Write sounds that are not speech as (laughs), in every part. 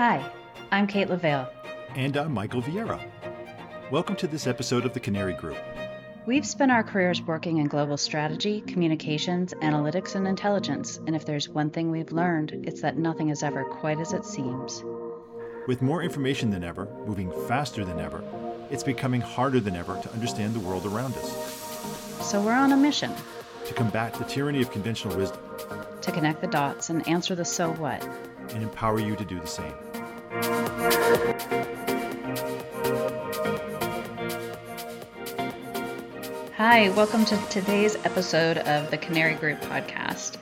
Hi, I'm Kate LaVale. And I'm Michael Vieira. Welcome to this episode of the Canary Group. We've spent our careers working in global strategy, communications, analytics, and intelligence, and if there's one thing we've learned, it's that nothing is ever quite as it seems. With more information than ever, moving faster than ever, it's becoming harder than ever to understand the world around us. So we're on a mission To combat the tyranny of conventional wisdom to connect the dots and answer the so what. and empower you to do the same. Hi, welcome to today's episode of the Canary Group podcast.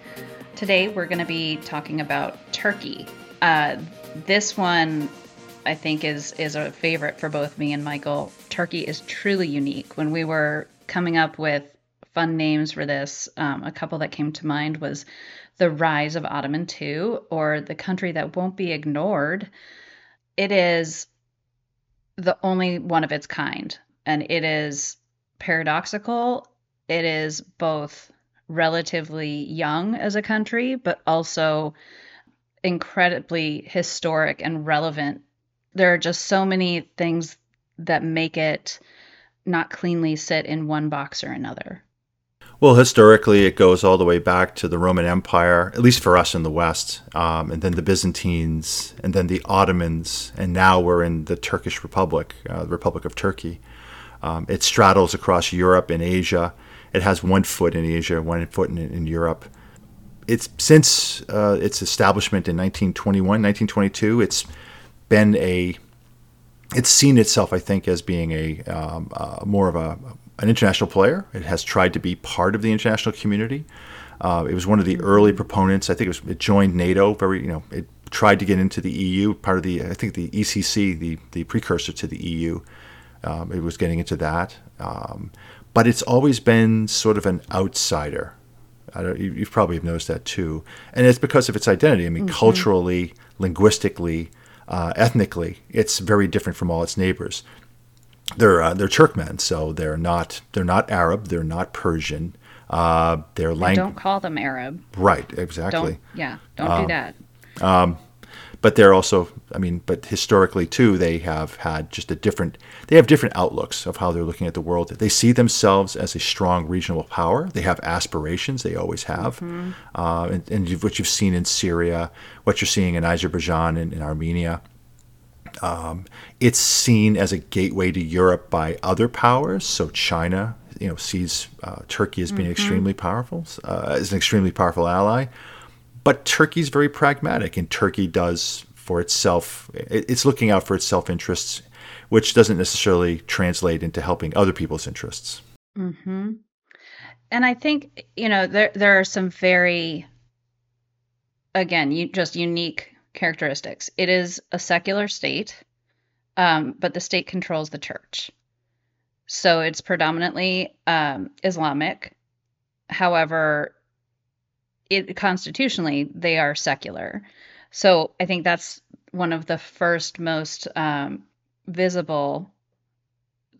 Today we're going to be talking about Turkey. Uh, this one, I think, is is a favorite for both me and Michael. Turkey is truly unique. When we were coming up with fun names for this, um, a couple that came to mind was the Rise of Ottoman II, or the country that won't be ignored. It is the only one of its kind, and it is paradoxical. It is both relatively young as a country, but also incredibly historic and relevant. There are just so many things that make it not cleanly sit in one box or another. Well, historically, it goes all the way back to the Roman Empire, at least for us in the West, um, and then the Byzantines, and then the Ottomans, and now we're in the Turkish Republic, uh, the Republic of Turkey. Um, it straddles across Europe and Asia. It has one foot in Asia, one foot in, in Europe. It's since uh, its establishment in 1921, 1922. It's been a it's seen itself, I think, as being a um, uh, more of a an international player. It has tried to be part of the international community. Uh, it was one of the early proponents. I think it was it joined NATO. Very, you know, it tried to get into the EU. Part of the, I think, the ECC, the the precursor to the EU. Um, it was getting into that, um, but it's always been sort of an outsider. I don't, you, you probably have noticed that too, and it's because of its identity. I mean, culturally, linguistically, uh, ethnically, it's very different from all its neighbors. They're uh, they're Turkmen, so they're not they're not Arab, they're not Persian. Uh, their language. Don't call them Arab. right? Exactly. Don't yeah, don't do that. but they're also i mean but historically too they have had just a different they have different outlooks of how they're looking at the world they see themselves as a strong regional power they have aspirations they always have uh, and, and what you've seen in syria what you're seeing in azerbaijan and in armenia um, it's seen as a gateway to europe by other powers so china you know sees uh, turkey as being extremely powerful uh, as an extremely powerful ally but Turkey's very pragmatic, and Turkey does for itself. It's looking out for its self interests, which doesn't necessarily translate into helping other people's interests. hmm And I think you know there there are some very again you just unique characteristics. It is a secular state, um, but the state controls the church, so it's predominantly um, Islamic. However, it constitutionally they are secular. So I think that's one of the first most um, visible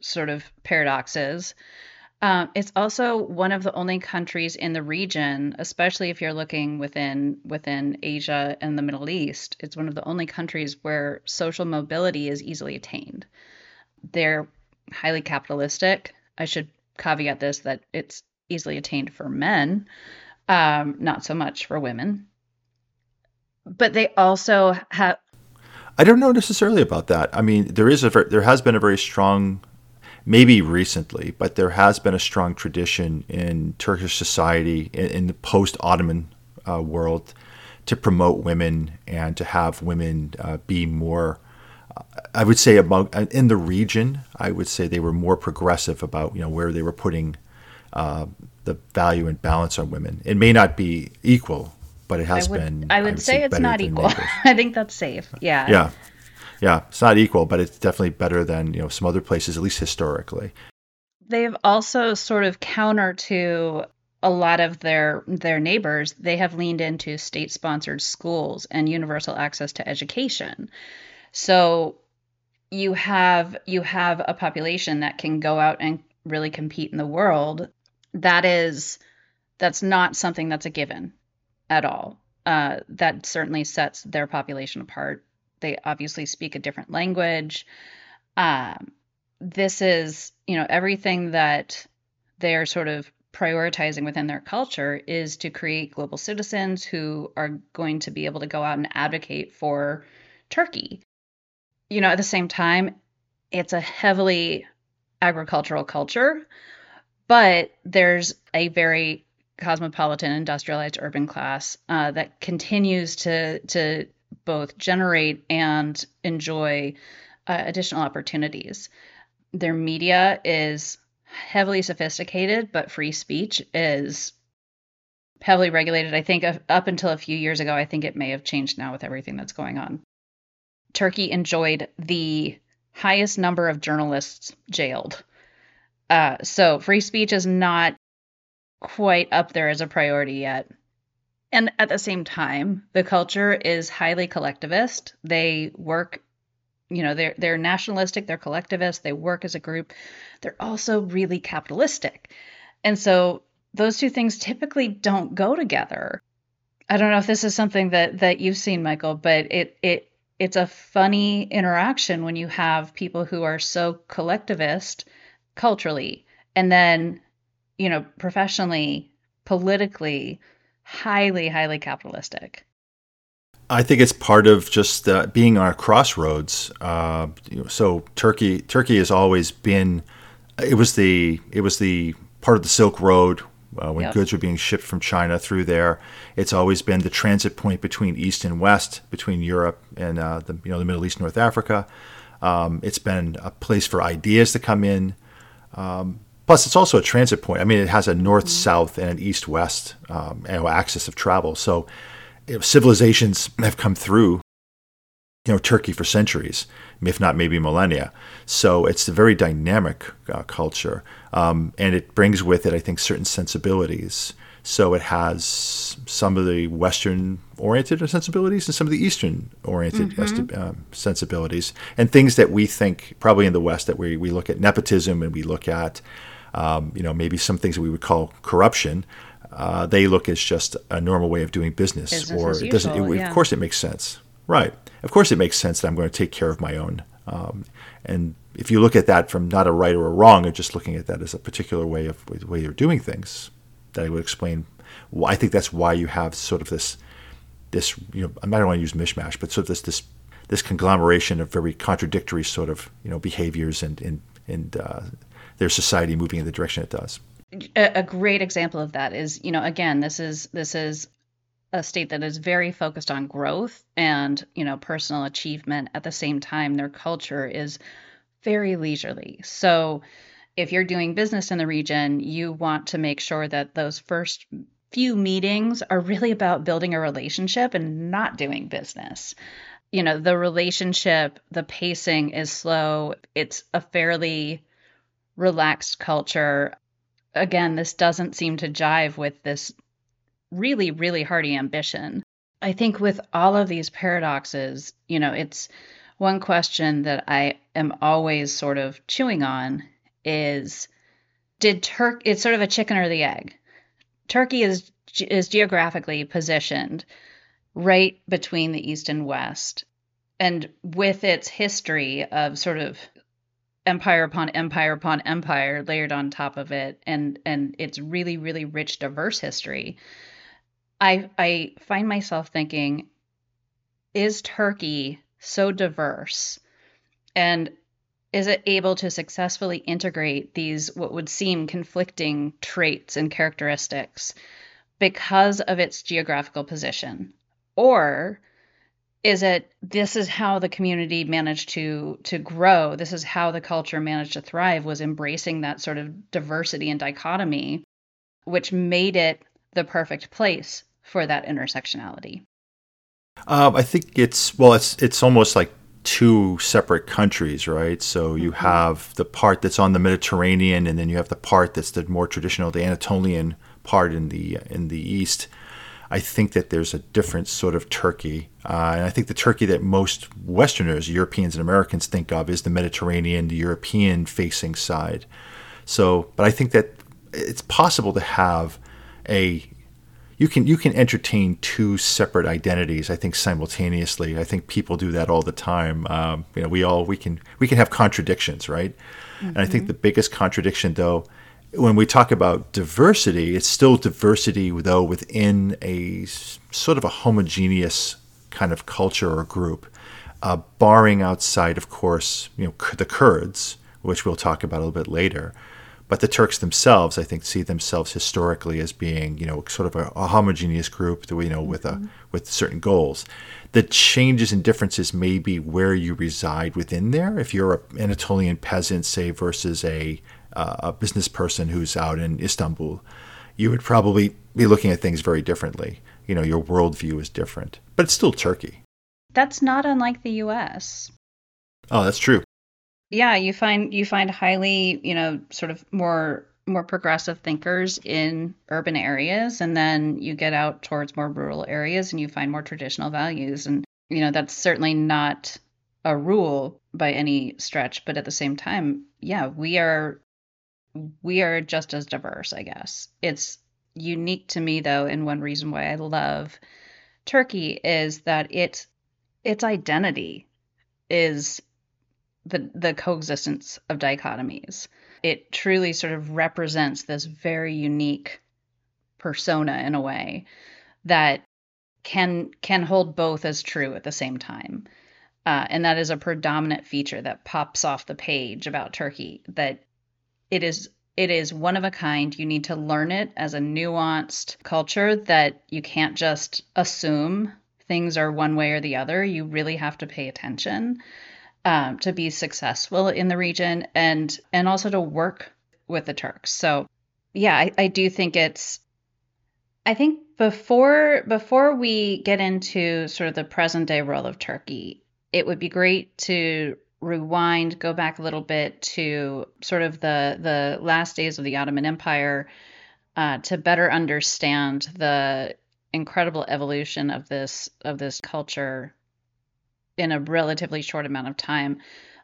sort of paradoxes. Um, it's also one of the only countries in the region, especially if you're looking within within Asia and the Middle East. It's one of the only countries where social mobility is easily attained. They're highly capitalistic. I should caveat this that it's easily attained for men, um, not so much for women. But they also have I don't know necessarily about that. I mean, there is a there has been a very strong, maybe recently, but there has been a strong tradition in Turkish society in, in the post Ottoman uh, world to promote women and to have women uh, be more. I would say among in the region, I would say they were more progressive about you know where they were putting uh, the value and balance on women. It may not be equal, but it has I would, been. I would say it's not equal. (laughs) I think that's safe. Yeah. Yeah, yeah, it's not equal, but it's definitely better than you know some other places, at least historically. They've also sort of counter to a lot of their their neighbors. They have leaned into state-sponsored schools and universal access to education. So you have you have a population that can go out and really compete in the world. That is that's not something that's a given at all. Uh, that certainly sets their population apart They obviously speak a different language. Um, this is, you know, everything that they're sort of prioritizing within their culture is to create global citizens who are going to be able to go out and advocate for Turkey. You know, at the same time, it's a heavily agricultural culture, but there's a very cosmopolitan, industrialized urban class uh, that continues to to both generate and enjoy uh, additional opportunities. Their media is heavily sophisticated, but free speech is heavily regulated. I think up until a few years ago, I think it may have changed now with everything that's going on. Turkey enjoyed the highest number of journalists jailed. Uh, so free speech is not quite up there as a priority yet. And at the same time, the culture is highly collectivist. They work, you know, they're they're nationalistic, they're collectivist, they work as a group. They're also really capitalistic. And so those two things typically don't go together. I don't know if this is something that that you've seen, Michael, but it it it's a funny interaction when you have people who are so collectivist culturally and then you know professionally politically highly highly capitalistic I think it's part of just uh, being on a crossroads. Uh, so Turkey, Turkey has always been. It was the it was the part of the Silk Road uh, when yep. goods were being shipped from China through there. It's always been the transit point between East and West, between Europe and uh, the you know the Middle East, North Africa. Um, it's been a place for ideas to come in. Um, plus, it's also a transit point. I mean, it has a north-south mm-hmm. and an east-west um, axis of travel. So, civilizations have come through you know Turkey for centuries, if not maybe millennia. So it's a very dynamic uh, culture, um, and it brings with it, I think, certain sensibilities. So it has some of the Western-oriented sensibilities and some of the Eastern-oriented mm-hmm. uh, sensibilities, and things that we think probably in the West that we we look at nepotism and we look at, um, you know, maybe some things that we would call corruption. Uh, they look as just a normal way of doing business, business or it doesn't. It, yeah. Of course, it makes sense, right? of course, it makes sense that I'm going to take care of my own. Um, and if you look at that from not a right or a wrong, or just looking at that as a particular way of way you're doing things, that I would explain. Well, I think that's why you have sort of this, this you know, I don't want to use mishmash, but sort of this this this conglomeration of very contradictory sort of you know behaviors and and and uh, their society moving in the direction it does. A, great example of that is, you know, again, this is this is a state that is very focused on growth and you know personal achievement. At the same time their culture is very leisurely. So if you're doing business in the region you want to make sure that those first few meetings are really about building a relationship and not doing business. You know the relationship the pacing is slow. It's a fairly relaxed culture again this doesn't seem to jive with this really, really hearty ambition. I think with all of these paradoxes, you know, it's one question that I am always sort of chewing on is did Turk it's sort of a chicken or the egg. Turkey is is geographically positioned right between the east and west and with its history of sort of empire upon empire upon empire layered on top of it and and its really really rich diverse history. I I find myself thinking, is Turkey so diverse, and is it able to successfully integrate these what would seem conflicting traits and characteristics because of its geographical position, or is it this is how the community managed to to grow this is how the culture managed to thrive was embracing that sort of diversity and dichotomy which made it the perfect place for that intersectionality? Um, I think it's well, it's it's almost like two separate countries, right? So you mm-hmm. have the part that's on the Mediterranean, and then you have the part that's the more traditional, the Anatolian part in the in the east. I think that there's a different sort of Turkey, uh, and I think the Turkey that most Westerners, Europeans and Americans, think of is the Mediterranean, the European-facing side. So, but I think that it's possible to have a you can you can entertain two separate identities. I think simultaneously. I think people do that all the time. Um, you know, we all we can we can have contradictions, right? Mm-hmm. And I think the biggest contradiction, though, when we talk about diversity, it's still diversity, though, within a sort of a homogeneous kind of culture or group, uh, barring outside, of course, you know, the Kurds, which we'll talk about a little bit later. But the Turks themselves, I think, see themselves historically as being, you know, sort of a, a homogeneous group, that, you know, with a with certain goals. The changes and differences may be where you reside within there. If you're an Anatolian peasant, say, versus a uh, a business person who's out in Istanbul, you would probably be looking at things very differently. You know, your worldview is different, but it's still Turkey. That's not unlike the U.S. Oh, that's true yeah you find you find highly you know sort of more more progressive thinkers in urban areas and then you get out towards more rural areas and you find more traditional values and you know that's certainly not a rule by any stretch but at the same time yeah we are we are just as diverse i guess it's unique to me though and one reason why i love turkey is that it its identity is the the coexistence of dichotomies. It truly sort of represents this very unique persona in a way that can can hold both as true at the same time. Uh, and that is a predominant feature that pops off the page about Turkey. That it is it is one of a kind. You need to learn it as a nuanced culture that you can't just assume things are one way or the other. You really have to pay attention um, to be successful in the region and and also to work with the Turks. So yeah, I, I do think it's I think before before we get into sort of the present day role of Turkey, it would be great to rewind, go back a little bit to sort of the the last days of the Ottoman Empire uh, to better understand the incredible evolution of this of this culture in a relatively short amount of time.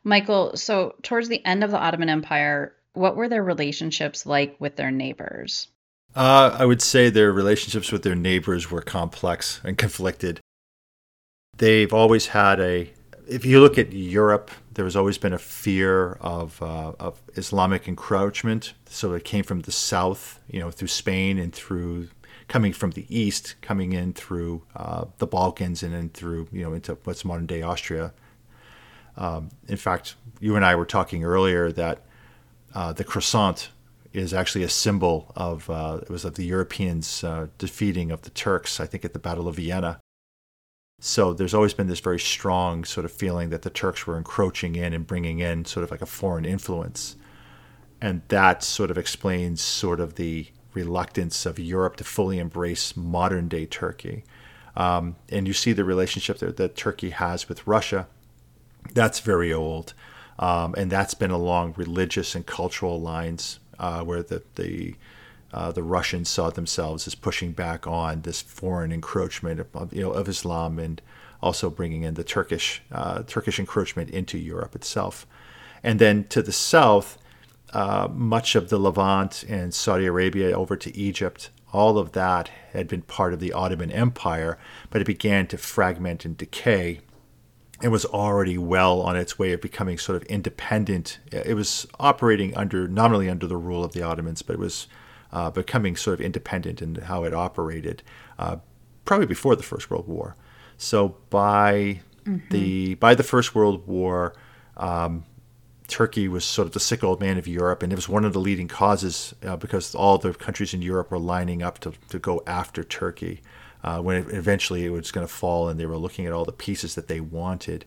Michael, so towards the end of the Ottoman Empire, what were their relationships like with their neighbors? Uh, I would say their relationships with their neighbors were complex and conflicted. They've always had a, if you look at Europe, there has always been a fear of, uh, of Islamic encroachment. So it came from the south, you know, through Spain and through coming from the east, coming in through uh, the Balkans and then through you know into what's modern day Austria. Um, in fact, you and I were talking earlier that uh, the croissant is actually a symbol of uh, it was of the Europeans uh, defeating of the Turks. I think at the Battle of Vienna. So there's always been this very strong sort of feeling that the Turks were encroaching in and bringing in sort of like a foreign influence, and that sort of explains sort of the reluctance of Europe to fully embrace modern day Turkey. Um, and you see the relationship that, that, Turkey has with Russia. That's very old. Um, and that's been along religious and cultural lines uh, where the, the, uh, the Russians saw themselves as pushing back on this foreign encroachment of, you know, of Islam and also bringing in the Turkish, uh, Turkish encroachment into Europe itself. And then to the south, uh, much of the Levant and Saudi Arabia over to Egypt, all of that had been part of the Ottoman Empire, but it began to fragment and decay and was already well on its way of becoming sort of independent. It was operating under nominally under the rule of the Ottomans, but it was uh, becoming sort of independent in how it operated, uh, probably before the First World War. So by mm-hmm. the by the First World War, um, Turkey was sort of the sick old man of Europe, and it was one of the leading causes uh, because all the countries in Europe were lining up to, to go after Turkey. Uh, when it, eventually it was going to fall, and they were looking at all the pieces that they wanted,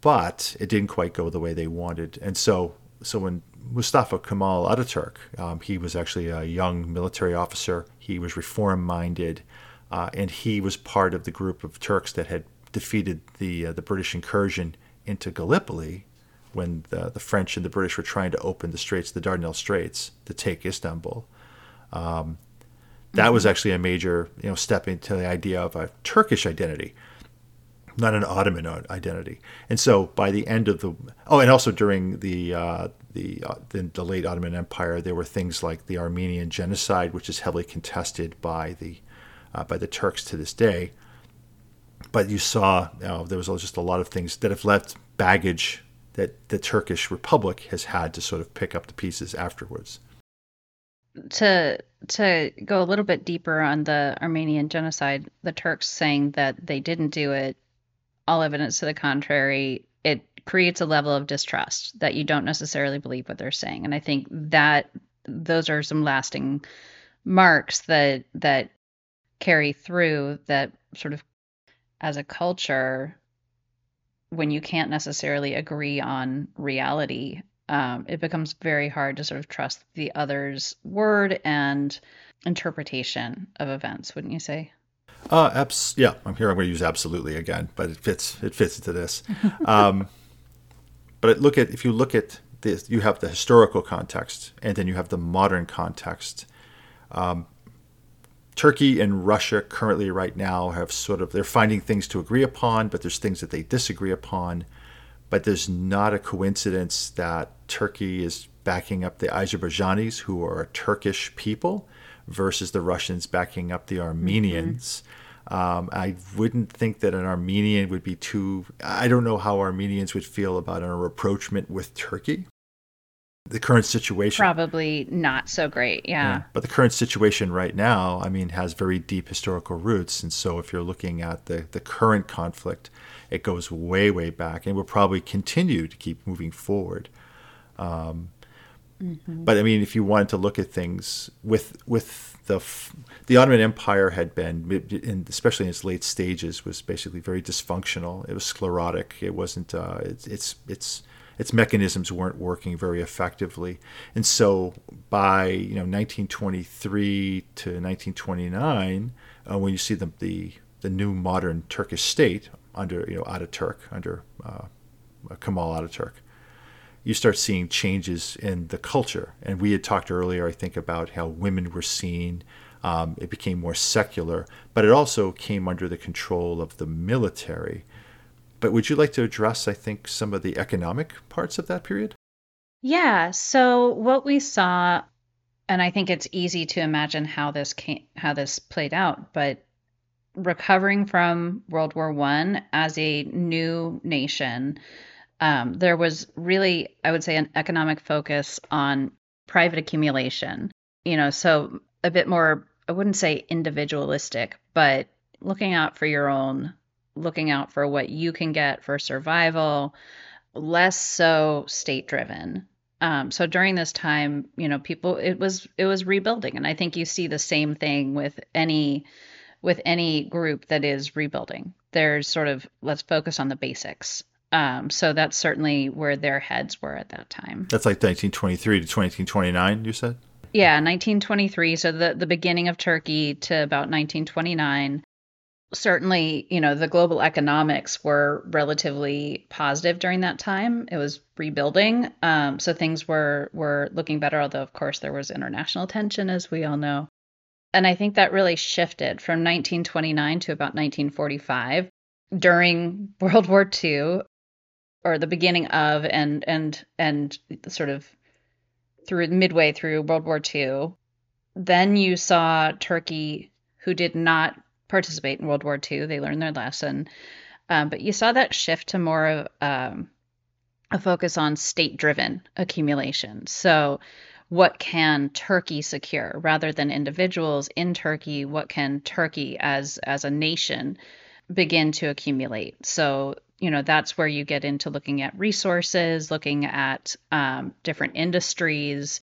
but it didn't quite go the way they wanted. And so, so when Mustafa Kemal Ataturk, um, he was actually a young military officer. He was reform-minded, uh, and he was part of the group of Turks that had defeated the uh, the British incursion into Gallipoli when the, the, French and the British were trying to open the straits, the Dardanelles Straits, to take Istanbul. Um, that was actually a major, you know, step into the idea of a Turkish identity, not an Ottoman identity. And so by the end of the oh, and also during the uh, the, uh, the, the late Ottoman Empire, there were things like the Armenian genocide, which is heavily contested by the uh, by the Turks to this day. But you saw you know, there was just a lot of things that have left baggage that the Turkish Republic has had to sort of pick up the pieces afterwards. To to go a little bit deeper on the Armenian genocide, the Turks saying that they didn't do it, all evidence to the contrary, it creates a level of distrust that you don't necessarily believe what they're saying. And I think that those are some lasting marks that that carry through that sort of as a culture when you can't necessarily agree on reality um, it becomes very hard to sort of trust the other's word and interpretation of events wouldn't you say uh abs- yeah i'm here i'm going to use absolutely again but it fits it fits into this (laughs) um, but look at if you look at this you have the historical context and then you have the modern context um, Turkey and Russia currently, right now, have sort of, they're finding things to agree upon, but there's things that they disagree upon. But there's not a coincidence that Turkey is backing up the Azerbaijanis, who are a Turkish people, versus the Russians backing up the Armenians. Mm-hmm. Um, I wouldn't think that an Armenian would be too. I don't know how Armenians would feel about an rapprochement with Turkey the current situation probably not so great yeah. yeah. but the current situation right now i mean has very deep historical roots and so if you're looking at the the current conflict it goes way way back and will probably continue to keep moving forward um, mm-hmm. but i mean if you wanted to look at things with with the the ottoman empire had been especially in its late stages was basically very dysfunctional it was sclerotic it wasn't uh, it, it's it's its mechanisms weren't working very effectively. And so by you know 1923 to 1929, uh, when you see the, the the new modern Turkish state under you know Ataturk under uh, Kemal Ataturk, you start seeing changes in the culture. And we had talked earlier, I think, about how women were seen. Um, it became more secular, but it also came under the control of the military. But would you like to address, I think, some of the economic parts of that period? Yeah. So what we saw, and I think it's easy to imagine how this came, how this played out, but recovering from World War One as a new nation, um, there was really, I would say, an economic focus on private accumulation. You know, so a bit more, I wouldn't say individualistic, but looking out for your own looking out for what you can get for survival, less so state driven. Um, so during this time, you know, people it was it was rebuilding, and I think you see the same thing with any with any group that is rebuilding. There's sort of let's focus on the basics. Um, so that's certainly where their heads were at that time. That's like 1923 to 1929, you said. Yeah, 1923. So the the beginning of Turkey to about 1929 certainly, you know, the global economics were relatively positive during that time. It was rebuilding, um, so things were were looking better. Although, of course, there was international tension, as we all know. And I think that really shifted from 1929 to about 1945 during (laughs) World War II, or the beginning of, and and and sort of through midway through World War II. Then you saw Turkey, who did not participate in World War II. They learned their lesson. Um, but you saw that shift to more of um, a focus on state driven accumulation. So, what can Turkey secure rather than individuals in Turkey? What can Turkey as as a nation begin to accumulate? So, you know, that's where you get into looking at resources, looking at um, different industries.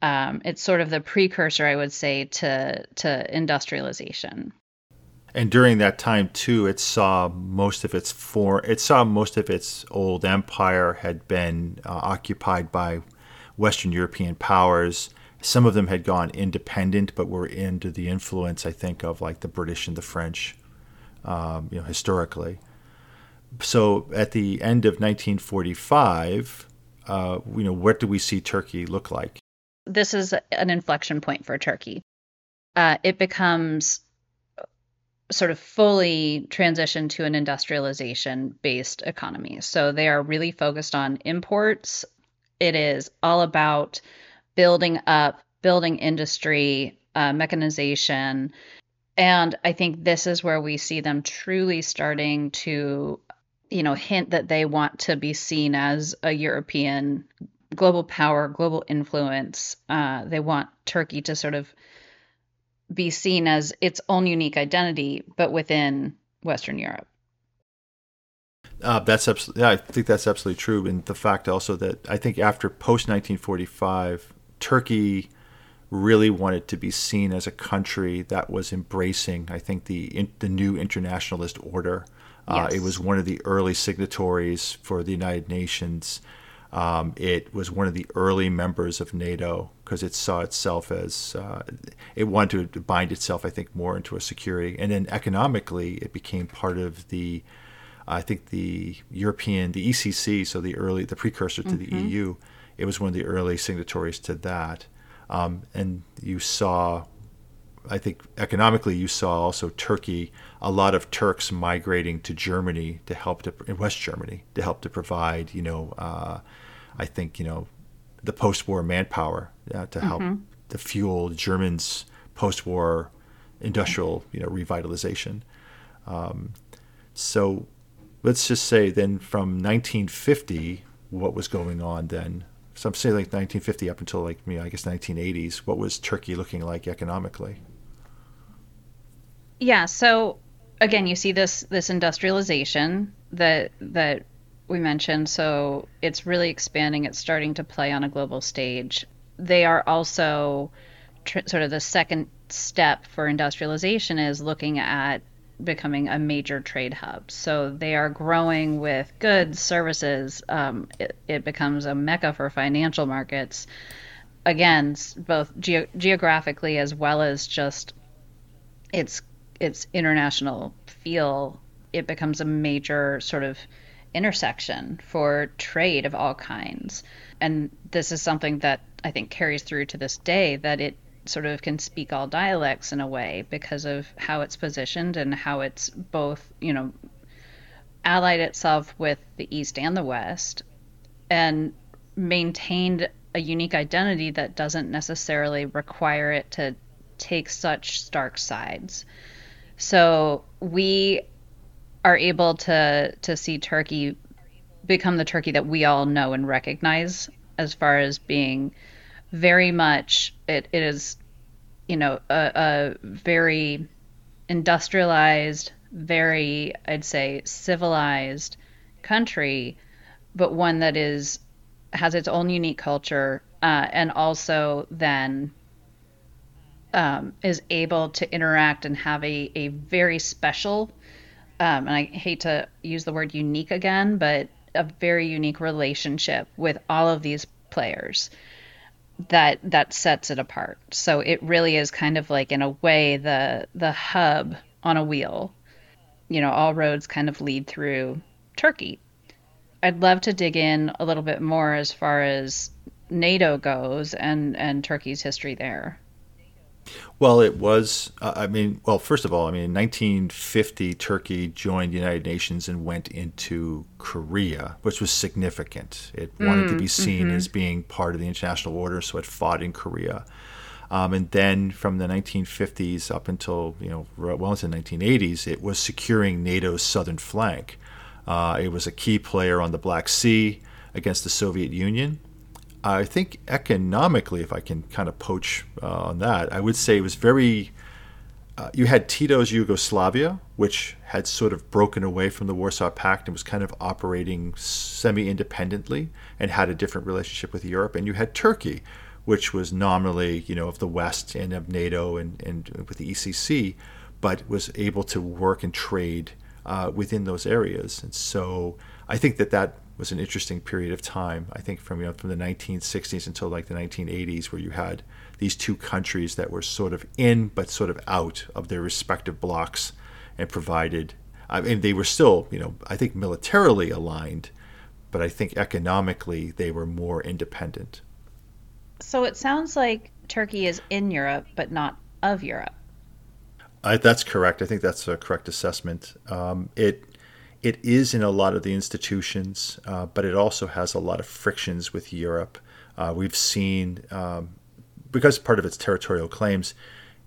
Um, it's sort of the precursor, I would say, to to industrialization. And during that time too it saw most of its for it saw most of its old empire had been uh, occupied by western european powers. Some of them had gone independent but were under the influence i think of like the british and the french um, you know historically so at the end of 1945 uh, you know what do we see turkey look like this is an inflection point for turkey uh, it becomes sort of fully transitioned to an industrialization based economy. So they are really focused on imports. It is all about building up, building industry, uh, mechanization. And I think this is where we see them truly starting to, you know, hint that they want to be seen as a European global power, global influence. Uh, they want Turkey to sort of be seen as its own unique identity, but within Western Europe. Uh, that's absolutely. Yeah, I think that's absolutely true, and the fact also that I think after post 1945, Turkey really wanted to be seen as a country that was embracing, I think, the in, the new internationalist order. Uh, yes. It was one of the early signatories for the United Nations. Um, it was one of the early members of NATO because it saw itself as uh, it wanted to bind itself, I think, more into a security. And then economically, it became part of the, I think, the European, the ECC, so the early, the precursor to mm-hmm. the EU. It was one of the early signatories to that. Um, and you saw, I think, economically, you saw also Turkey, a lot of Turks migrating to Germany to help to in West Germany to help to provide, you know, uh, I think, you know, the post-war manpower uh, to help mm-hmm. to fuel Germans' post-war industrial, you know, revitalization. Um, so let's just say then from 1950, what was going on then so I'm saying like 1950 up until like you know, I guess 1980s. What was Turkey looking like economically? Yeah. So again, you see this this industrialization that that we mentioned. So it's really expanding. It's starting to play on a global stage. They are also tr- sort of the second step for industrialization is looking at becoming a major trade hub. So they are growing with goods, services. Um, it, it, becomes a mecca for financial markets. Again, both ge- geographically as well as just its its international feel. It becomes a major sort of intersection for trade of all kinds. And this is something that I think carries through to this day that it sort of can speak all dialects in a way because of how it's positioned and how it's both, you know, allied itself with the East and the West and maintained a unique identity that doesn't necessarily require it to take such stark sides. So we are able to to see Turkey become the Turkey that we all know and recognize as far as being very much it, it is you know a, a very industrialized very i'd say civilized country but one that is has its own unique culture uh, and also then um, is able to interact and have a, a very special um, and i hate to use the word unique again but a very unique relationship with all of these players that that sets it apart. So it really is kind of like in a way the the hub on a wheel. You know, all roads kind of lead through Turkey. I'd love to dig in a little bit more as far as NATO goes and and Turkey's history there. Well, it was. Uh, I mean, well, first of all, I mean, in 1950, Turkey joined the United Nations and went into Korea, which was significant. It mm, wanted to be seen mm-hmm. as being part of the international order, so it fought in Korea. Um, and then from the 1950s up until you know well into the 1980s, it was securing NATO's southern flank. Uh, it was a key player on the Black Sea against the Soviet Union. I think economically, if I can kind of poach uh, on that, I would say it was very. Uh, you had Tito's Yugoslavia, which had sort of broken away from the Warsaw Pact and was kind of operating semi independently and had a different relationship with Europe. And you had Turkey, which was nominally, you know, of the West and of NATO and, and with the ECC, but was able to work and trade uh, within those areas. And so I think that that was an interesting period of time. I think from you know from the 1960s until like the 1980s, where you had these two countries that were sort of in but sort of out of their respective blocks, and provided. I mean, they were still you know I think militarily aligned, but I think economically they were more independent. So it sounds like Turkey is in Europe, but not of Europe. I, that's correct. I think that's a correct assessment. Um, it it is in a lot of the institutions, uh, but it also has a lot of frictions with Europe. Uh, we've seen, um, because part of its territorial claims,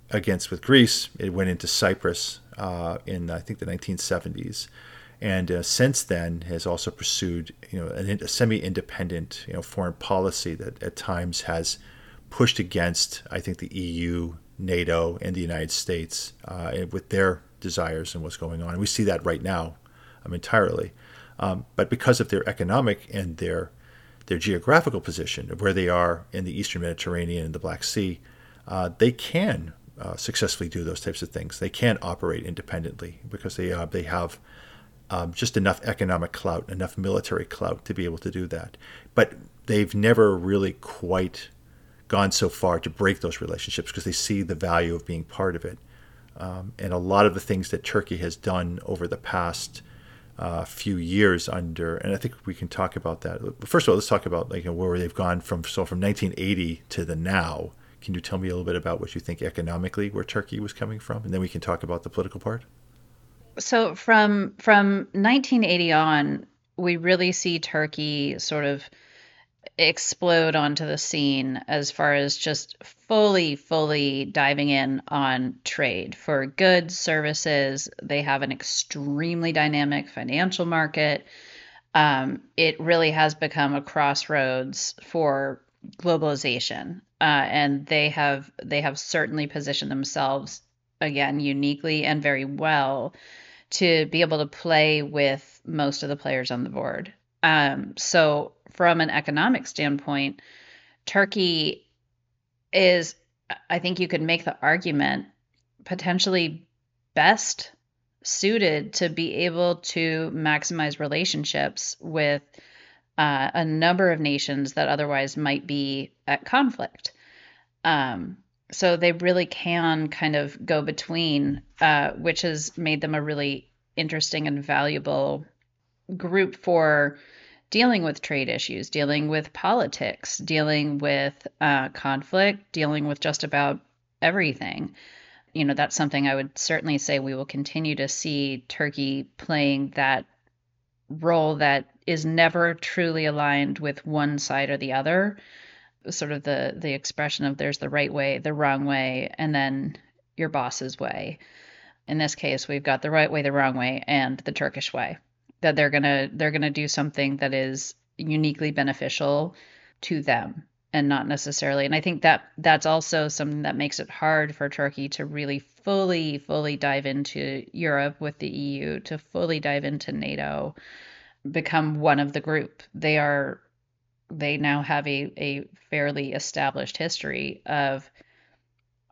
against with Greece. It went into Cyprus uh, in I think the 1970s, and uh, since then has also pursued you know a semi-independent you know foreign policy that at times has pushed against I think the EU, NATO, and the United States uh, with their desires and what's going on. And we see that right now um, entirely. Um, but because of their economic and their their geographical position of where they are in the Eastern Mediterranean and the Black Sea, uh, they can uh, successfully do those types of things. They can operate independently because they uh, they have um, just enough economic clout, enough military clout to be able to do that. But they've never really quite gone so far to break those relationships because they see the value of being part of it. Um, and a lot of the things that Turkey has done over the past uh, few years under, and I think we can talk about that. First of all, let's talk about like where they've gone from. So from 1980 to the now. Can you tell me a little bit about what you think economically where Turkey was coming from, and then we can talk about the political part. So from from 1980 on, we really see Turkey sort of explode onto the scene as far as just fully, fully diving in on trade for goods, services. They have an extremely dynamic financial market. Um, it really has become a crossroads for globalization, uh, and they have they have certainly positioned themselves again uniquely and very well to be able to play with most of the players on the board. Um, so, from an economic standpoint, Turkey is, I think you could make the argument, potentially best suited to be able to maximize relationships with uh, a number of nations that otherwise might be at conflict. Um, so they really can kind of go between, uh, which has made them a really interesting and valuable group for dealing with trade issues, dealing with politics, dealing with uh, conflict, dealing with just about everything. You know, that's something I would certainly say we will continue to see Turkey playing that role that is never truly aligned with one side or the other. Sort of the the expression of there's the right way, the wrong way, and then your boss's way. In this case, we've got the right way, the wrong way, and the Turkish way that they're gonna they're gonna do something that is uniquely beneficial to them and not necessarily and i think that that's also something that makes it hard for turkey to really fully fully dive into europe with the eu to fully dive into nato become one of the group. They are they now have a, a fairly established history of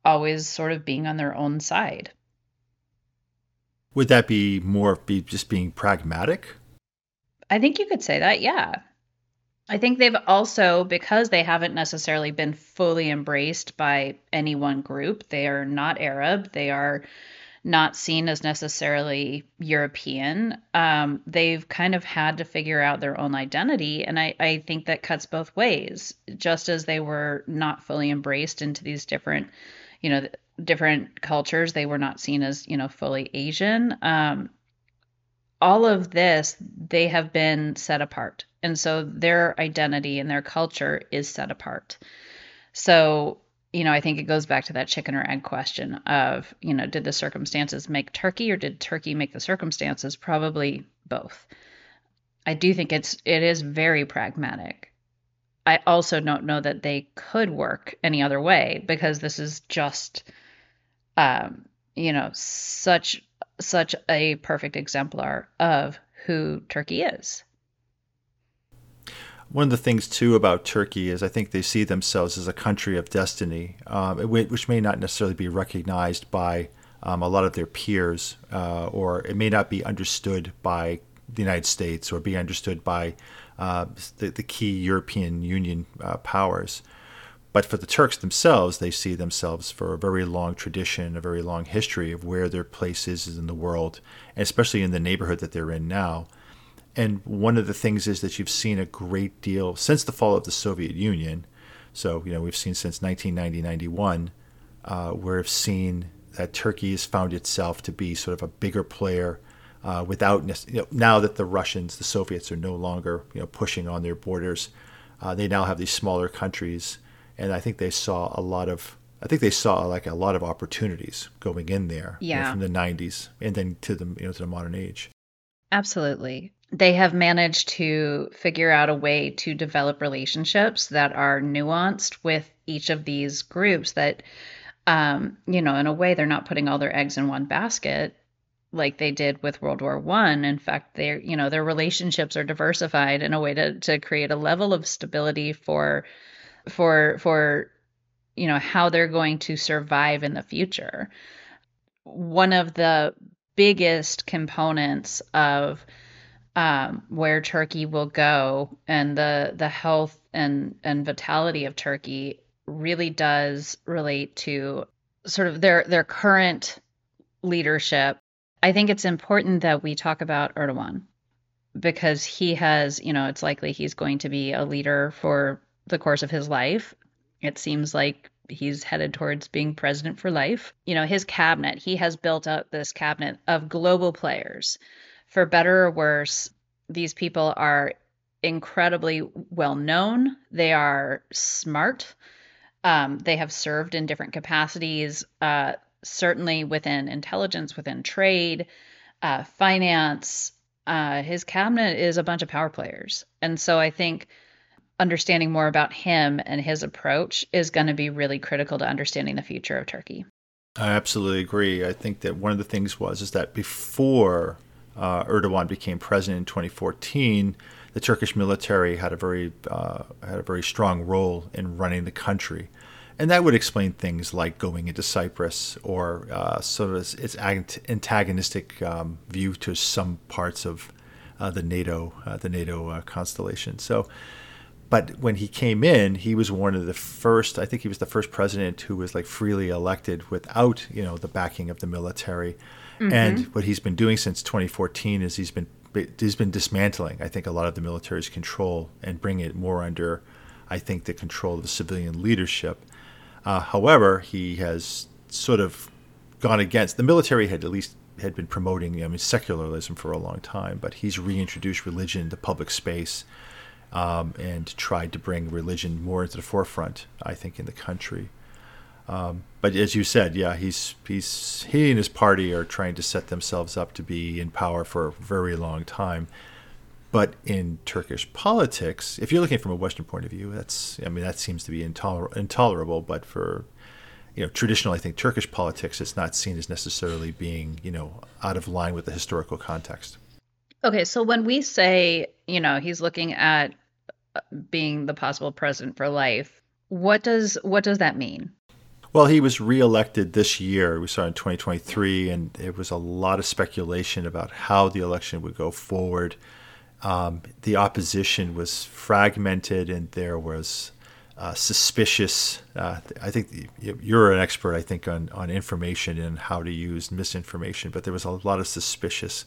always sort of being on their own side would that be more be just being pragmatic? I think you could say that, yeah. I think they've also, because they haven't necessarily been fully embraced by any one group, they are not Arab, they are not seen as necessarily European. Um, they've kind of had to figure out their own identity. And I, I think that cuts both ways, just as they were not fully embraced into these different, you know, different cultures. They were not seen as, you know, fully Asian. Um, all of this, they have been set apart. And so their identity and their culture is set apart. So, you know, I think it goes back to that chicken or egg question of, you know, did the circumstances make Turkey or did Turkey make the circumstances? Probably both. I do think it's it is very pragmatic. I also don't know that they could work any other way because this is just um, you know, such such a perfect exemplar of who Turkey is. One of the things too about Turkey is I think they see themselves as a country of destiny, um, which may not necessarily be recognized by um, a lot of their peers, uh, or it may not be understood by the United States or be understood by uh, the, the, key European Union uh, powers. But for the Turks themselves, they see themselves for a very long tradition, a very long history of where their place is in the world, and especially in the neighborhood that they're in now. And one of the things is that you've seen a great deal since the fall of the Soviet Union. So, you know, we've seen since 1990 91, uh, where we've seen that Turkey has found itself to be sort of a bigger player uh, without, you know, now that the Russians, the Soviets are no longer, you know, pushing on their borders. Uh, they now have these smaller countries and I think they saw a lot of I think they saw like a lot of opportunities going in there you know, from the 90s and then to the you know to the modern age. Absolutely. They have managed to figure out a way to develop relationships that are nuanced with each of these groups that, um, you know, in a way, they're not putting all their eggs in one basket like they did with World War One. In fact, their, you know, their relationships are diversified in a way to to create a level of stability for for for you know how they're going to survive in the future. One of the biggest components of um, where Turkey will go and the the health and and vitality of Turkey really does relate to sort of their their current leadership. I think it's important that we talk about Erdogan because he has, you know, it's likely he's going to be a leader for the course of his life. It seems like he's headed towards being president for life. You know, his cabinet, he has built up this cabinet of global players. For better or worse, these people are incredibly well known. They are smart. Um, they have served in different capacities, uh, certainly within intelligence, within trade, uh, finance. Uh, his cabinet is a bunch of power players. And so I think understanding more about him and his approach is going to be really critical to understanding the future of Turkey. I absolutely agree. I think that one of the things was is that before uh, Erdogan became president in 2014, the Turkish military had a very uh, had a very strong role in running the country, and that would explain things like going into Cyprus or uh, sort of its antagonistic um, view to some parts of uh, the NATO uh, the NATO uh, constellation. So but when he came in, he was one of the first. I think he was the first president who was like freely elected without, you know, the backing of the military. Mm-hmm. And what he's been doing since 2014 is he's been he's been dismantling. I think a lot of the military's control and bringing it more under, I think, the control of the civilian leadership. Uh, however, he has sort of gone against the military. Had at least had been promoting, I mean, secularism for a long time, but he's reintroduced religion into public space um, and tried to bring religion more into the forefront. I think in the country. Um, but as you said, yeah, he's he's he and his party are trying to set themselves up to be in power for a very long time. But in Turkish politics, if you're looking from a Western point of view, that's I mean that seems to be intoler- intolerable. But for you know traditional, I think Turkish politics, it's not seen as necessarily being you know out of line with the historical context. Okay, so when we say you know he's looking at uh, being the possible president for life, what does what does that mean? Well, he was reelected this year. We saw in 2023, and there was a lot of speculation about how the election would go forward. Um, the opposition was fragmented, and there was uh, suspicious. Uh, I think you're an expert, I think, on, on information and how to use misinformation, but there was a lot of suspicious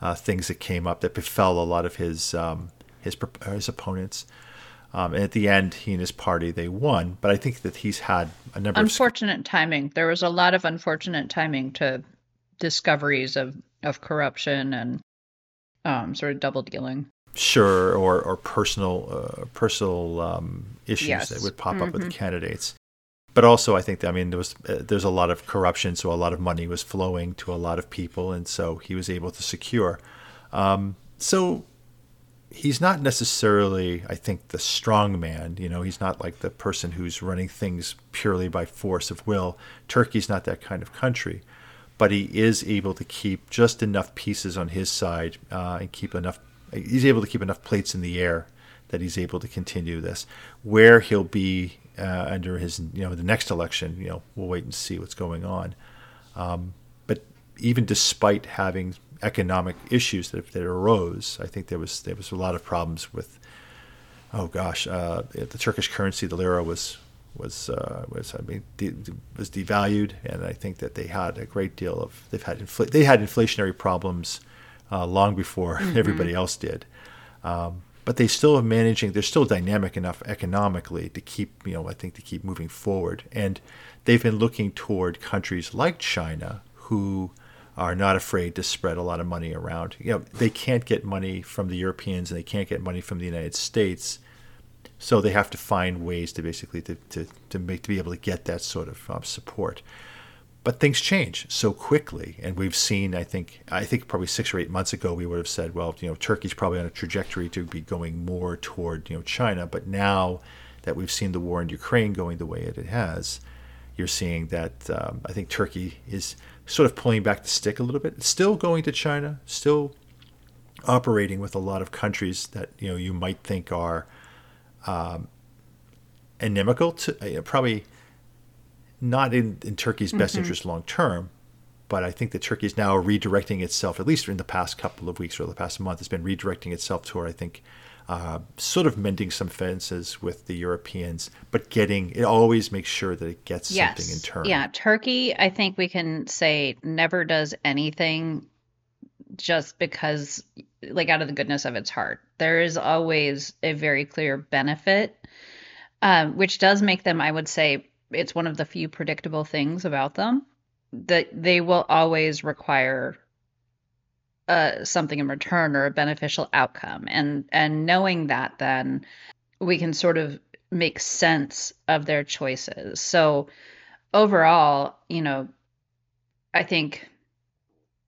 uh, things that came up that befell a lot of his um, his his opponents. Um, and at the end, he and his party they won. But I think that he's had a number of unfortunate of timing. There was a lot of unfortunate timing to discoveries of of corruption and um, sort of double dealing. Sure, or or personal uh, personal um, issues Yes. that would pop up with the Mhm. candidates. But also, I think I mean there was uh, there's a lot of corruption, so a lot of money was flowing to a lot of people, and so he was able to secure. Um, so he's not necessarily, I think, the strong man. You know, he's not like the person who's running things purely by force of will. Turkey's not that kind of country, but he is able to keep just enough pieces on his side uh, and keep enough. He's able to keep enough plates in the air that he's able to continue this. Where he'll be uh, under his, you know, the next election, you know, we'll wait and see what's going on. Um, but even despite having economic issues that, that arose, I think there was there was a lot of problems with. Oh gosh, uh, the Turkish currency, the lira, was was uh, was I mean de- was devalued, and I think that they had a great deal of they've had infl- they had inflationary problems uh, long before (laughs) everybody else did. Um, but they still are managing. They're still dynamic enough economically to keep you know I think to keep moving forward, and they've been looking toward countries like China who are not afraid to spread a lot of money around. You know, they can't get money from the Europeans and they can't get money from the United States. So they have to find ways to basically to, to, to make to be able to get that sort of um, support. But things change so quickly, and we've seen. I think I think probably six or eight months ago we would have said, well, you know, Turkey's probably on a trajectory to be going more toward you know China. But now that we've seen the war in Ukraine going the way it has, you're seeing that um, I think Turkey is sort of pulling back the stick a little bit. Still going to China, still operating with a lot of countries that you know you might think are um, inimical to uh, probably not in, in Turkey's best mm-hmm. interest long term. But I think that Turkey is now redirecting itself, at least in the past couple of weeks or the past month, has been redirecting itself toward, I think, uh, sort of mending some fences with the Europeans, but getting it always makes sure that it gets yes. something in turn. Yeah, Turkey, I think we can say never does anything just because like out of the goodness of its heart. There is always a very clear benefit, um, which does make them, I would say, it's one of the few predictable things about them that they will always require uh, something in return or a beneficial outcome. And and knowing that, then we can sort of make sense of their choices. So overall, you know, I think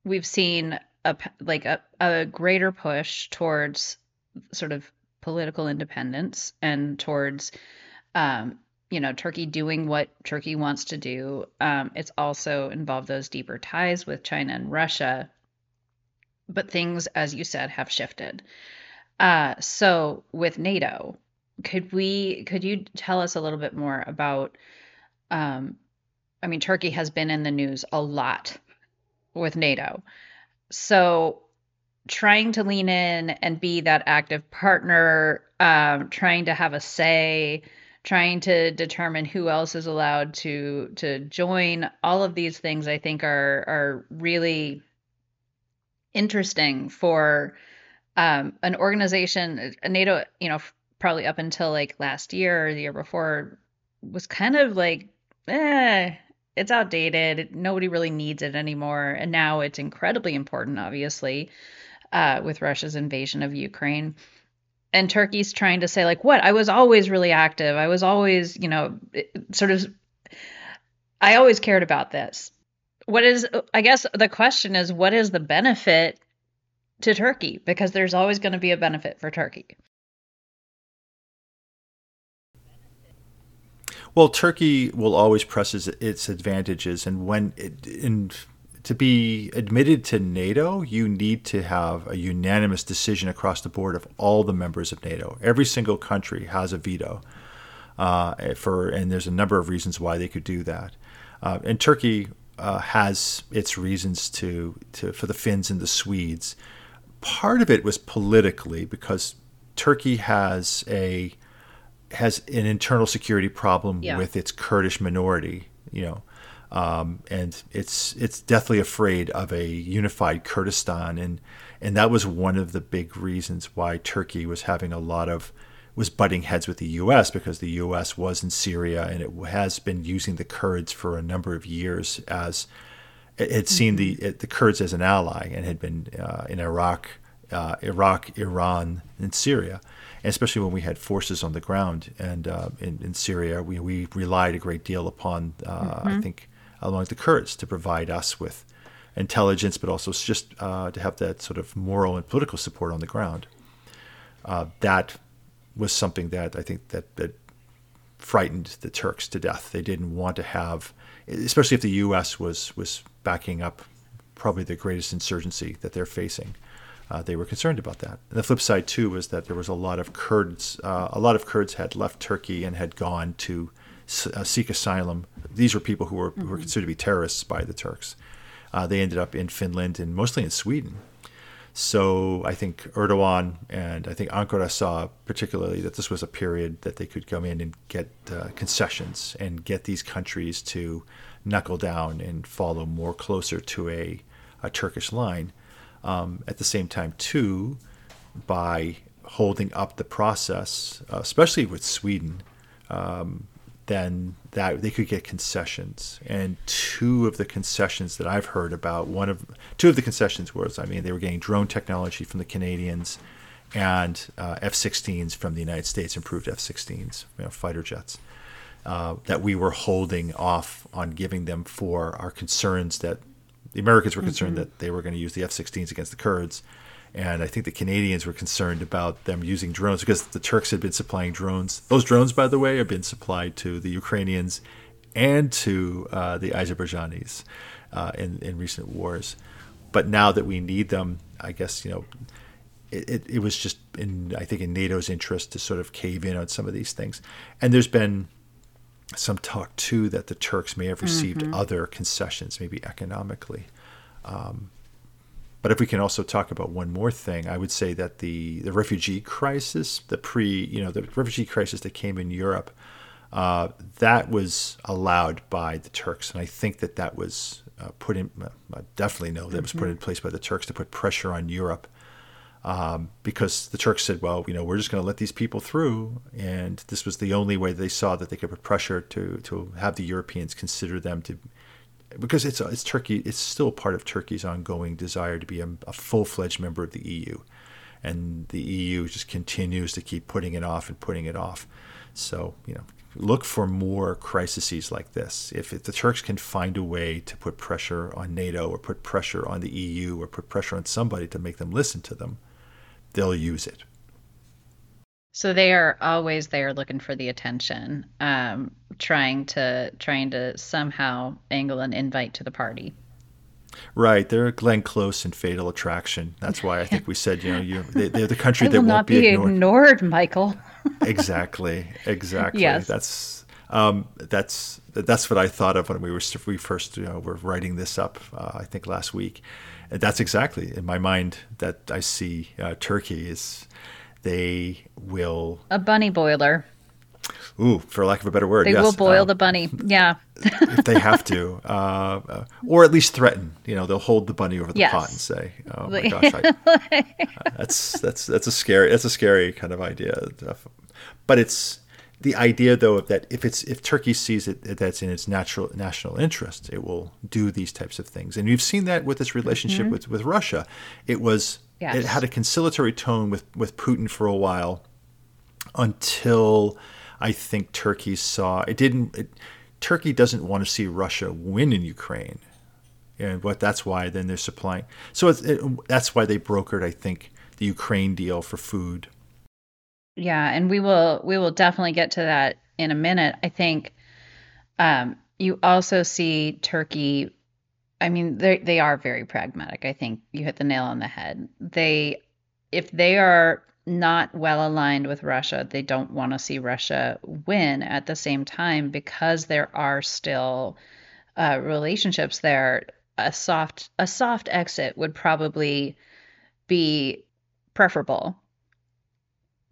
we've seen a like a, a greater push towards sort of political independence and towards um, you know Turkey doing what Turkey wants to do. Um, it's also involved those deeper ties with China and Russia, but things, as you said, have shifted. Uh, so with NATO, could we could you tell us a little bit more about? Um, I mean, Turkey has been in the news a lot with NATO. So trying to lean in and be that active partner, um, trying to have a say, trying to determine who else is allowed to to join. All of these things I think are are really interesting for um, an organization. NATO, you know, probably up until like last year or the year before, was kind of like, eh, it's outdated. Nobody really needs it anymore. And now it's incredibly important, obviously, uh, with Russia's invasion of Ukraine. And Turkey's trying to say, like, what? I was always really active. I was always, you know, sort of, I always cared about this. What is, I guess the question is, what is the benefit to Turkey? Because there's always going to be a benefit for Turkey. Well, Turkey will always press its advantages, and when it, in, to be admitted to NATO, you need to have a unanimous decision across the board of all the members of NATO. Every single country has a veto, uh, for and there's a number of reasons why they could do that. Uh, and Turkey uh, has its reasons to, to for the Finns and the Swedes. Part of it was politically because Turkey has a has an internal security problem yeah. with its Kurdish minority, you know, um, and it's it's deathly afraid of a unified Kurdistan, and and that was one of the big reasons why Turkey was having a lot of was butting heads with the U.S. because the U.S. was in Syria and it has been using the Kurds for a number of years as it had seen mm-hmm. the the Kurds as an ally and had been uh, in Iraq, uh, Iraq, Iran, and Syria especially when we had forces on the ground. And uh, in, in, Syria, we, we relied a great deal upon, uh, mm-hmm. I think, along the Kurds to provide us with intelligence, but also just uh, to have that sort of moral and political support on the ground. Uh, that was something that I think that, that frightened the Turks to death. They didn't want to have, especially if the U.S. was was backing up probably the greatest insurgency that they're facing uh, they were concerned about that. And the flip side too was that there was a lot of Kurds. Uh, a lot of Kurds had left Turkey and had gone to uh, seek asylum. These were people who were, mm-hmm. who were mm-hmm. considered to be terrorists by the Turks. Uh, they ended up in Finland and mostly in Sweden. So I think Erdogan and I think Ankara saw particularly that this was a period that they could come in and get uh, concessions and get these countries to knuckle down and follow more closer to a, a Turkish line um, at the same time, too, by holding up the process, uh, especially with Sweden, um, then that they could get concessions. And two of the concessions that I've heard about, one of two of the concessions was, I mean, they were getting drone technology from the Canadians, and uh, F-16s from the United States, improved F-16s, you know, fighter jets. Uh, that we were holding off on giving them for our concerns that the Americans were concerned mm-hmm. that they were going to use the F-16s against the Kurds, and I think the Canadians were concerned about them using drones because the Turks had been supplying drones. Those drones, by the way, have been supplied to the Ukrainians and to uh, the Azerbaijanis uh, in in recent wars. But now that we need them, I guess you know. It, it, it was just in I think in NATO's interest to sort of cave in on some of these things, and there's been some talk too that the Turks may have received mm-hmm. other concessions, maybe economically. Um, but if we can also talk about one more thing, I would say that the, the refugee crisis, the pre, you know, the refugee crisis that came in Europe, uh, that was allowed by the Turks, and I think that that was uh, put in. I definitely know that mm-hmm. was put in mm-hmm. place by the Turks to put pressure on Europe um, because the Turks said, well, you know, we're just going to let these people through. And this was the only way they saw that they could put pressure to, to have the Europeans consider them to, because it's, it's Turkey, it's still part of Turkey's ongoing desire to be a, a full fledged member of the EU. And the EU just continues to keep putting it off and putting it off. So, you know, look for more crises like this. If, if, the Turks can find a way to put pressure on NATO or put pressure on the EU or put pressure on somebody to make them listen to them, they'll use it. So they are always there looking for the attention, um, trying to trying to somehow angle an invite to the party. Right, they're Glenn Close and Fatal Attraction. That's why I think we said, you know, you they, are the country (laughs) that won't not be ignored. ignored Michael. (laughs) exactly, exactly. Yes. That's um, that's that's what I thought of when we were we first you know were writing this up. Uh, I think last week, that's exactly in my mind that I see uh, Turkey is they will a bunny boiler. Ooh, for lack of a better word, they yes. will boil uh, the bunny. Yeah, if they have to, (laughs) uh, uh, or at least threaten. You know, they'll hold the bunny over the yes. pot and say, "Oh my (laughs) gosh, I, that's that's that's a scary that's a scary kind of idea." But it's the idea though that if it's if Turkey sees it that's in its natural national interest, it will do these types of things. And we've seen that with its relationship mm-hmm. with, with Russia. It was yes. it had a conciliatory tone with, with Putin for a while until I think Turkey saw it didn't it, Turkey doesn't want to see Russia win in Ukraine. And what that's why then they're supplying. So it, that's why they brokered I think the Ukraine deal for food yeah, and we will we will definitely get to that in a minute. I think um, you also see Turkey. I mean, they they are very pragmatic. I think you hit the nail on the head. They, if they are not well aligned with Russia, they don't want to see Russia win. At the same time, because there are still uh, relationships there, a soft a soft exit would probably be preferable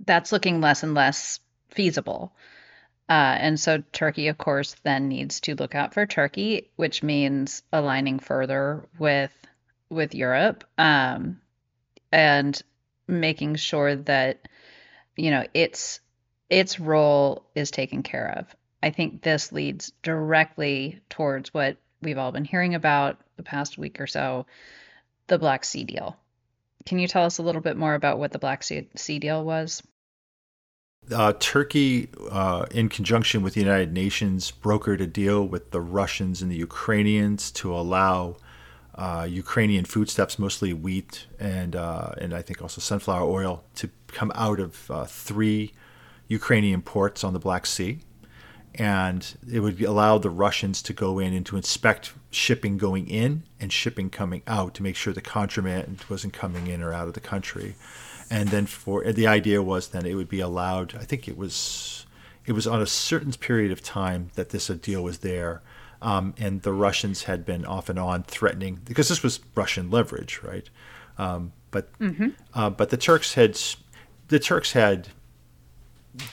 that's looking less and less feasible. Uh, and so Turkey, of course, then needs to look out for Turkey, which means aligning further with with Europe um, and making sure that you know its its role is taken care of. I think this leads directly towards what we've all been hearing about the past week or so, the Black Sea deal. Can you tell us a little bit more about what the Black Sea, sea deal was? Uh, Turkey, uh, in conjunction with the United Nations, brokered a deal with the Russians and the Ukrainians to allow uh, Ukrainian foodstuffs, mostly wheat and uh, and I think also sunflower oil, to come out of uh, three Ukrainian ports on the Black Sea, and it would allow the Russians to go in and to inspect shipping going in and shipping coming out to make sure the contraband wasn't coming in or out of the country. And then for the idea was then it would be allowed. I think it was it was on a certain period of time that this deal was there. Um, and the Russians had been off and on threatening because this was Russian leverage, right? Um, but mm-hmm. uh, but the Turks had the Turks had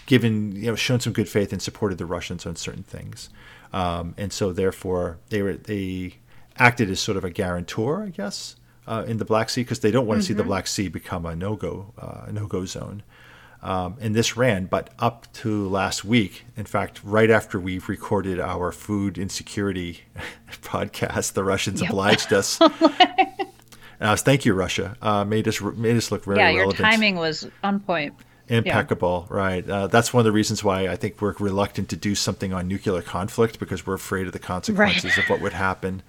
given you know shown some good faith and supported the Russians on certain things, um, and so therefore they were they acted as sort of a guarantor, I guess, uh, in the Black Sea because they don't want to mm-hmm. see the mm-hmm. Black Sea become a no go uh, no go zone. Um, and this ran, but up to last week, in fact, right after we recorded our food insecurity (laughs) podcast, the Russians yep. obliged us. (laughs) Uh, thank you, Russia. Uh, made us made us look very yeah. Your relevant. timing was on point. Impeccable, yeah. right? Uh, that's one of the reasons why I think we're reluctant to do something on nuclear conflict because we're afraid of the consequences right. of what would happen.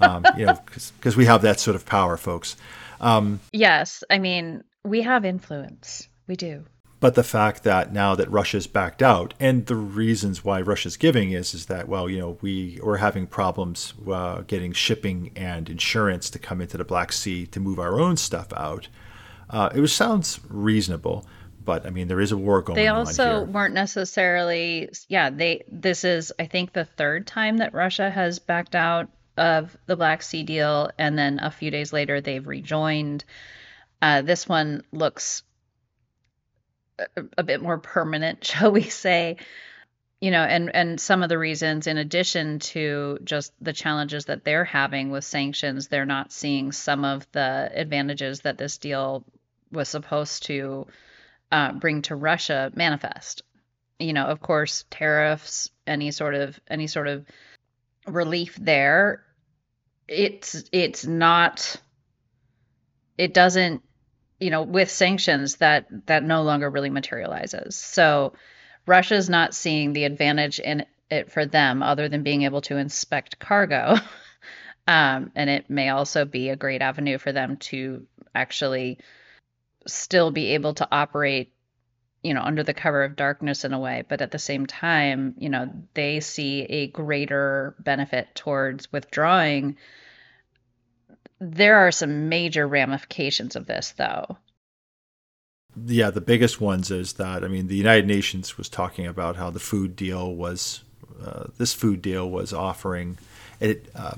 Um, you know, because we have that sort of power, folks. Um, yes, I mean we have influence. We do. But the fact that now that Russia's backed out, and the reasons why Russia's giving is is that well, you know, we we're having problems uh, getting shipping and insurance to come into the Black Sea to move our own stuff out. Uh, it was, sounds reasonable, but I mean, there is a war going. On. They also weren't necessarily, yeah. They this is I think the third time that Russia has backed out of the Black Sea deal, and then a few days later they've rejoined. Uh, this one looks a, a bit more permanent, (laughs) shall we say? You know, and and some of the reasons, in addition to just the challenges that they're having with sanctions, they're not seeing some of the advantages that this deal was supposed to uh, bring to Russia manifest. You know, of course, tariffs, any sort of any sort of relief there. It's it's not. It doesn't you know, with sanctions, that that no longer really materializes. So Russia's not seeing the advantage in it for them other than being able to inspect cargo. (laughs) um, and it may also be a great avenue for them to actually still be able to operate you know under the cover of darkness in a way but at the same time you know they see a greater benefit towards withdrawing there are some major ramifications of this, though. Yeah, the biggest ones is that I mean, the United Nations was talking about how the food deal was, uh, this food deal was offering it. Uh,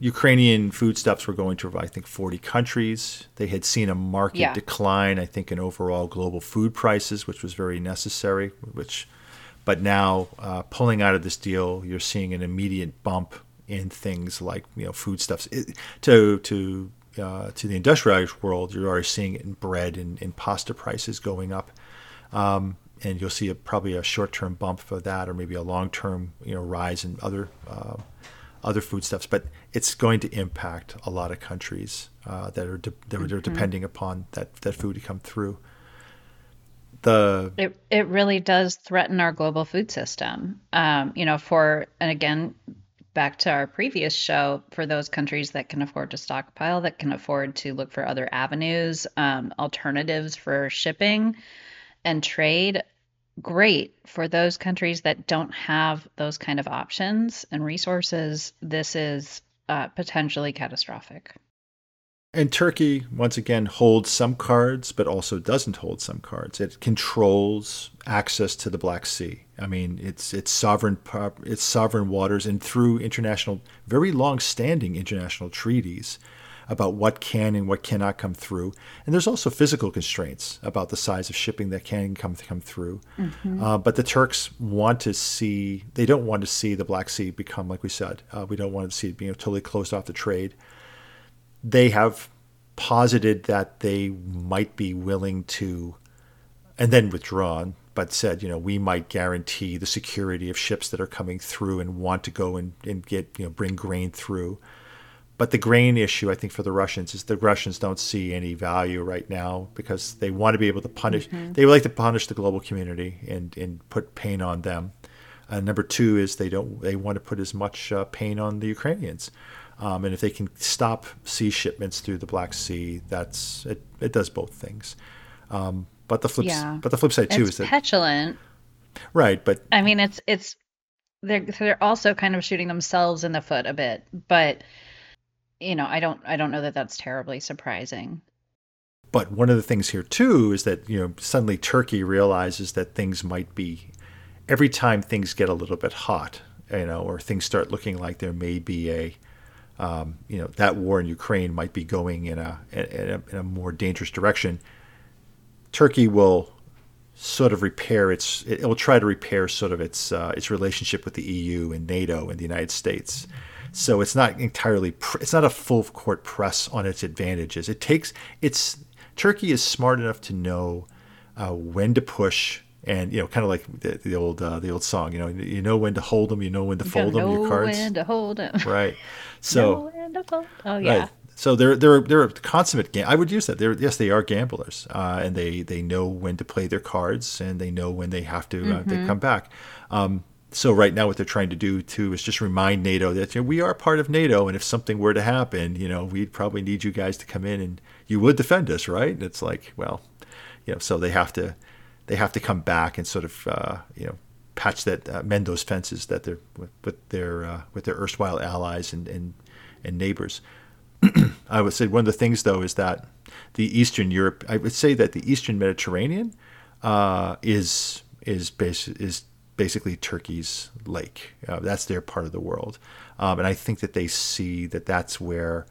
Ukrainian foodstuffs were going to, I think, 40 countries. They had seen a market yeah. decline, I think, in overall global food prices, which was very necessary. Which, but now uh, pulling out of this deal, you're seeing an immediate bump in things like you know foodstuffs. It, to to uh, to the industrialized world, you're already seeing it in bread and, and pasta prices going up, um, and you'll see a, probably a short-term bump for that, or maybe a long-term you know rise in other uh, other foodstuffs. But it's going to impact a lot of countries uh, that are de- that mm-hmm. are depending upon that that food to come through. The it it really does threaten our global food system. Um, you know, for and again, back to our previous show, for those countries that can afford to stockpile, that can afford to look for other avenues, um, alternatives for shipping and trade, great. For those countries that don't have those kind of options and resources, this is uh, potentially catastrophic. And Turkey, once again, holds some cards, but also doesn't hold some cards. It controls access to the Black Sea. I mean, it's it's sovereign it's sovereign waters, and through international, very long-standing international treaties about what can and what cannot come through. And there's also physical constraints about the size of shipping that can come come through. Mm-hmm. Uh, but the Turks want to see they don't want to see the Black Sea become like we said. Uh, we don't want to see it being totally closed off to trade they have posited that they might be willing to, and then withdrawn, but said, you know, we might guarantee the security of ships that are coming through and want to go and, and get, you know, bring grain through. But the grain issue, I think, for the Russians is the Russians don't see any value right now because they want to be able to punish. Mm-hmm. They would like to punish the global community and, and put pain on them. Uh, number two is they don't. They want to put as much uh, pain on the Ukrainians. Um, and if they can stop sea shipments through the Black Sea, that's it. It does both things. Um, but the flip, yeah. but the flip side too it's is that petulant, right? But I mean, it's it's they're they're also kind of shooting themselves in the foot a bit. But you know, I don't I don't know that that's terribly surprising. But one of the things here too is that you know suddenly Turkey realizes that things might be every time things get a little bit hot, you know, or things start looking like there may be a um, you know that war in Ukraine might be going in a, in a, in a more dangerous direction. Turkey will sort of repair its it will try to repair sort of its uh, its relationship with the EU and NATO and the United States. So it's not entirely it's not a full court press on its advantages. It takes it's Turkey is smart enough to know uh, when to push and you know, kind of like the, the old uh, the old song. You know, you know when to hold them, you know when to fold them. Your cards. When to hold them. (laughs) Right. So. Oh yeah. Right. so they're they're they're a consummate. game I would use that. They're yes, they are gamblers, uh, and they they know when to play their cards, and they know when they have to uh, mm-hmm. they come back. Um, so right now, what they're trying to do too is just remind NATO that you know, we are part of NATO, and if something were to happen, you know, we'd probably need you guys to come in, and you would defend us, right? And it's like, well, you know, so they have to they have to come back and sort of uh, you know patch that uh, mend those fences that they're with, with their uh, with their erstwhile allies and and, and neighbors. (clears throat) I would say one of the things though is that the Eastern Europe. I would say that the Eastern Mediterranean uh, is is base, is basically Turkey's lake. Uh, that's their part of the world, um, and I think that they see that that's where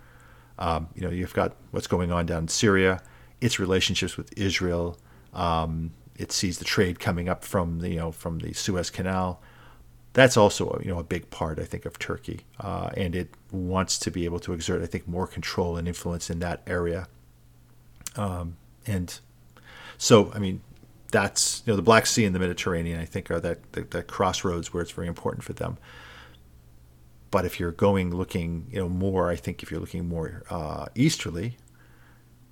um, you know you've got what's going on down in Syria, its relationships with Israel. Um, it sees the trade coming up from the you know from the Suez Canal. That's also you know a big part I think of Turkey, uh, and it wants to be able to exert I think more control and influence in that area. Um, and so I mean that's you know the Black Sea and the Mediterranean. I think are that the, the crossroads where it's very important for them. But if you're going looking, you know, more, I think if you're looking more uh, easterly,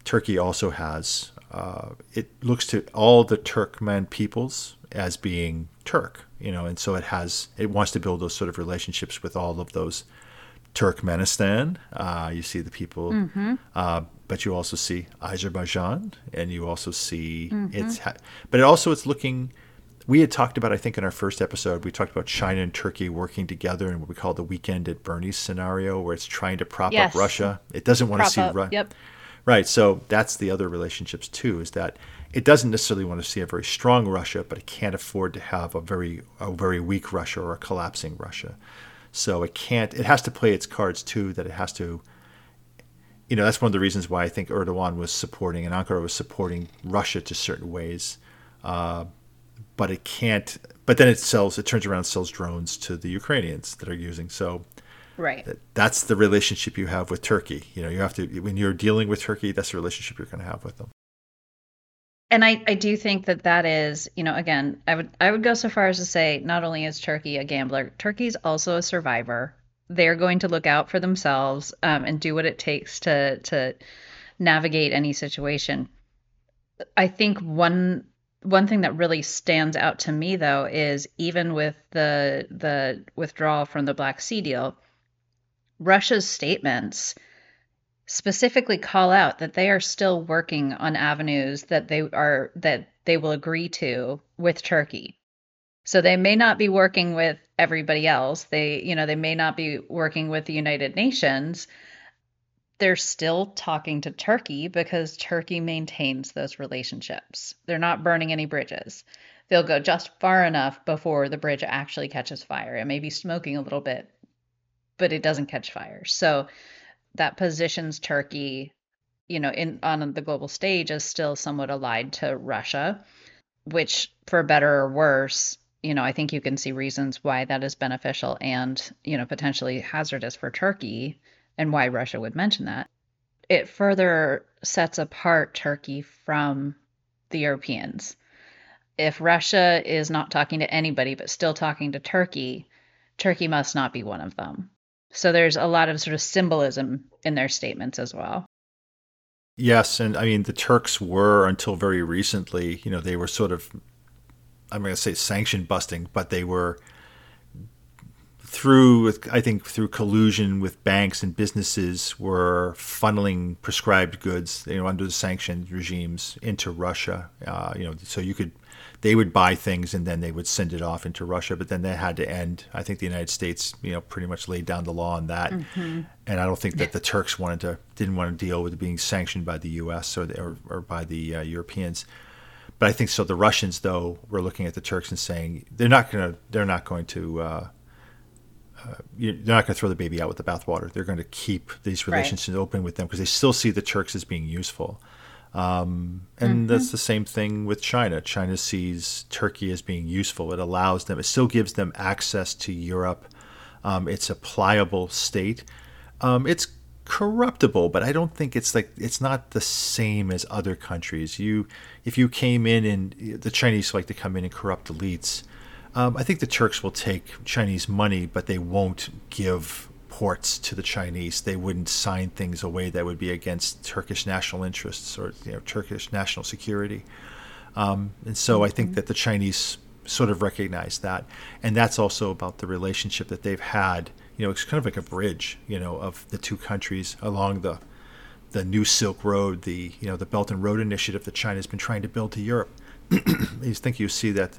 Turkey also has. Uh, it looks to all the Turkmen peoples as being Turk, you know, and so it has. It wants to build those sort of relationships with all of those Turkmenistan. Uh, you see the people, mm-hmm. But you also see Azerbaijan, and you also see mm-hmm. it's. But it also it's looking. We had talked about, I think, in our first episode, we talked about China and Turkey working together in what we call the weekend at Bernie's scenario, where it's trying to prop yes. up Russia. It doesn't want prop to see Russia. Yep. Right. So that's the other relationships too. Is that it doesn't necessarily want to see a very strong Russia, but it can't afford to have a very a very weak Russia or a collapsing Russia. So it can't. It has to play its cards too. That it has to. You know, that's one of the reasons why I think Erdogan was supporting and Ankara was supporting Russia to certain ways. Uh, but it can't. But then it sells. It turns around and sells drones to the Ukrainians that are using. So. Right. That's the relationship you have with Turkey. You know, you have to when you're dealing with Turkey, that's the relationship you're going to have with them and I, I do think that that is you know again I would I would go so far as to say not only is Turkey a gambler Turkey's also a survivor they're going to look out for themselves um, and do what it takes to to navigate any situation I think one one thing that really stands out to me though is even with the the withdrawal from the Black Sea deal Russia's statements specifically call out that they are still working on avenues that they are that they will agree to with Turkey. So they may not be working with everybody else. They, you know, they may not be working with the United Nations. They're still talking to Turkey because Turkey maintains those relationships. They're not burning any bridges. They'll go just far enough before the bridge actually catches fire. It may be smoking a little bit, but it doesn't catch fire. So that positions Turkey, you know, in on the global stage as still somewhat allied to Russia, which for better or worse, you know, I think you can see reasons why that is beneficial and, you know, potentially hazardous for Turkey and why Russia would mention that. It further sets apart Turkey from the Europeans. If Russia is not talking to anybody but still talking to Turkey, Turkey must not be one of them. So there's a lot of sort of symbolism in their statements as well. Yes, and I mean the Turks were until very recently, you know, they were sort of I'm going to say sanction busting, but they were through I think through collusion with banks and businesses were funneling prescribed goods, you know, under the sanctioned regimes into Russia. Uh, you know, so you could they would buy things and then they would send it off into Russia. But then that had to end. I think the United States, you know, pretty much laid down the law on that. Mm-hmm. And I don't think that the Turks wanted to didn't want to deal with being sanctioned by the U.S. or the, or, or, by the uh, Europeans. But I think so. The Russians, though, were looking at the Turks and saying they're not going to they're not going to. Uh, uh, they're not going to throw the baby out with the bathwater. They're going to keep these relationships right. open with them because they still see the Turks as being useful. Um, and mm-hmm. that's the same thing with China. China sees Turkey as being useful. It allows them, it still gives them access to Europe. Um, it's a pliable state. Um, it's corruptible, but I don't think it's like it's not the same as other countries. You, if you came in and the Chinese like to come in and corrupt elites, um, I think the Turks will take Chinese money, but they won't give ports to the Chinese. They wouldn't sign things away that would be against Turkish national interests or you know, Turkish national security. Um, and so I think mm-hmm. that the Chinese sort of recognize that, and that's also about the relationship that they've had. You know, it's kind of like a bridge, you know, of the two countries along the the new Silk Road, the you know the Belt and Road Initiative that China's been trying to build to Europe. (clears throat) I think you see that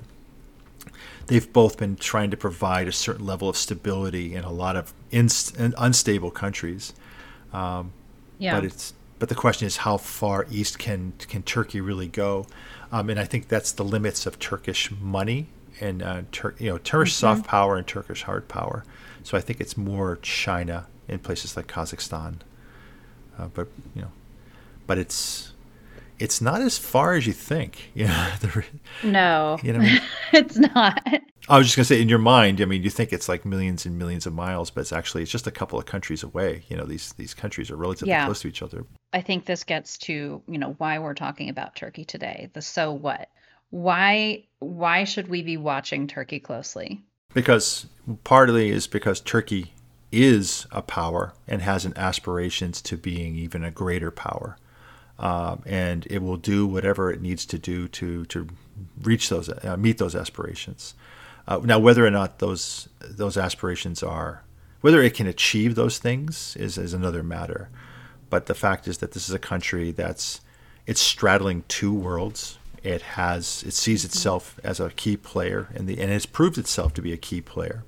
they've both been trying to provide a certain level of stability in a lot of inst- unstable countries. Um, yeah. But it's but the question is how far east can can Turkey really go? Um, and I think that's the limits of Turkish money and uh, Tur- you know Turkish mm-hmm. soft power and Turkish hard power. So I think it's more China in places like Kazakhstan. Uh, but you know, but it's it's not as far as you think. (laughs) You know, the, no, you know, I mean? (laughs) it's not. I was just gonna say, in your mind, I mean, you think it's like millions and millions of miles, but it's actually it's just a couple of countries away. You know, these these countries are relatively yeah. close to each other. I think this gets to you know why we're talking about Turkey today. The so what? Why why should we be watching Turkey closely? Because partly is because Turkey is a power and has an aspirations to being even a greater power um, and it will do whatever it needs to do to to reach those uh, meet those aspirations. Uh, now, whether or not those those aspirations are whether it can achieve those things is is another matter. But the fact is that this is a country that's it's straddling two worlds. It has it sees itself as a key player, and the and it's proved itself to be a key player.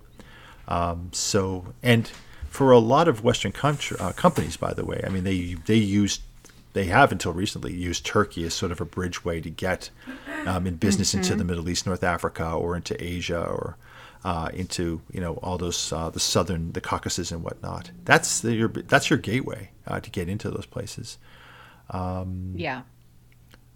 Um, so and for a lot of Western country, uh, companies, by the way, I mean they they use they have until recently used Turkey as sort of a bridgeway to get um, in business mm-hmm. into the Middle East, North Africa, or into Asia, or uh, into you know all those uh, the southern, the Caucasus and whatnot. That's the, your that's your gateway uh, to get into those places. Um, yeah.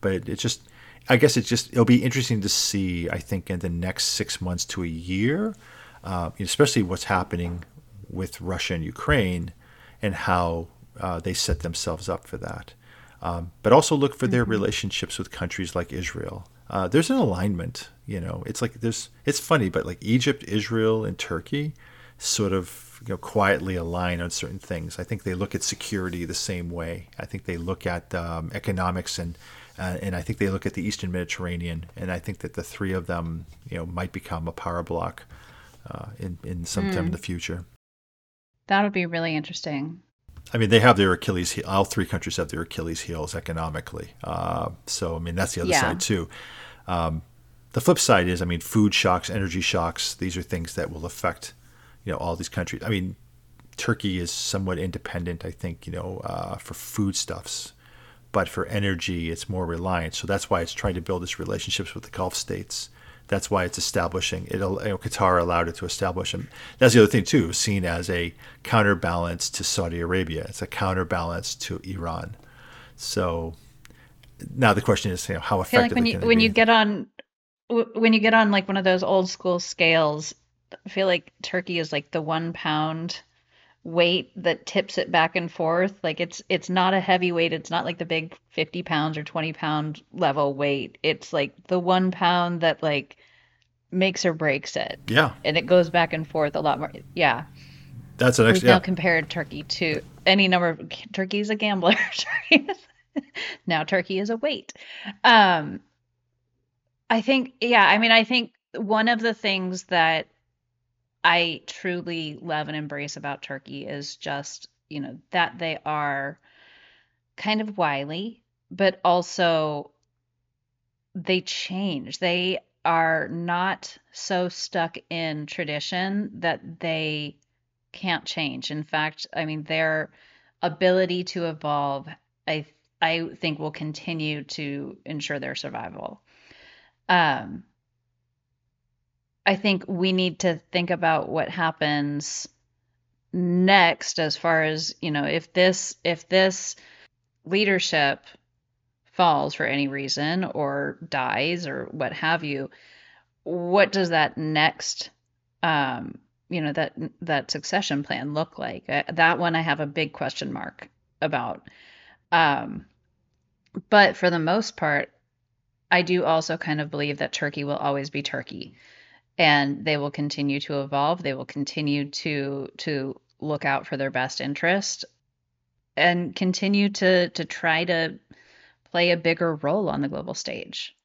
But it, it just, I guess it just it'll be interesting to see. I think in the next six months to a year, uh, especially what's happening with Russia and Ukraine, and how uh, they set themselves up for that. Um, but also look for their mm-hmm. relationships with countries like Israel. Uh, there's an alignment, you know. It's like there's. It's funny, but like Egypt, Israel, and Turkey, sort of you know quietly align on certain things. I think they look at security the same way. I think they look at um, economics and uh, and I think they look at the Eastern Mediterranean. And I think that the three of them, you know, might become a power bloc uh, in in some mm. time in the future. That would be really interesting. I mean, they have their Achilles heel. All three countries have their Achilles heels economically. Uh, so, I mean, that's the other yeah. side too. Um, the flip side is, I mean, food shocks, energy shocks. These are things that will affect, you know, all these countries. I mean, Turkey is somewhat independent, I think, you know, uh, for foodstuffs, but for energy, it's more reliant. So that's why it's trying to build its relationships with the Gulf states that's why it's establishing it. You know, Qatar allowed it to establish, and that's the other thing too, seen as a counterbalance to Saudi Arabia. It's a counterbalance to Iran. So now the question is, you know, how effective. like when you when be? you get on when you get on like one of those old school scales, I feel like Turkey is like the one pound weight that tips it back and forth. Like it's it's not a heavy weight. It's not like the big fifty pounds or twenty pound level weight. It's like the one pound that like makes or breaks it. Yeah. And it goes back and forth a lot more. Yeah. That's an extra. We've yeah. now compared Turkey to any number of (laughs) Turkey's a gambler. (laughs) (laughs) now Turkey is a weight. Um, I think, yeah, I mean, I think one of the things that I truly love and embrace about Turkey is just, you know, that they are kind of wily, but also they change. They are not so stuck in tradition that they can't change. In fact, I mean their ability to evolve, I I think will continue to ensure their survival. Um, I think we need to think about what happens next as far as, you know, if this if this leadership falls for any reason or dies or what have you, what does that next um, you know that that succession plan look like? That one I have a big question mark about. Um, but for the most part, I do also kind of believe that Turkey will always be Turkey, and they will continue to evolve. They will continue to to look out for their best interest and continue to to try to play a bigger role on the global stage.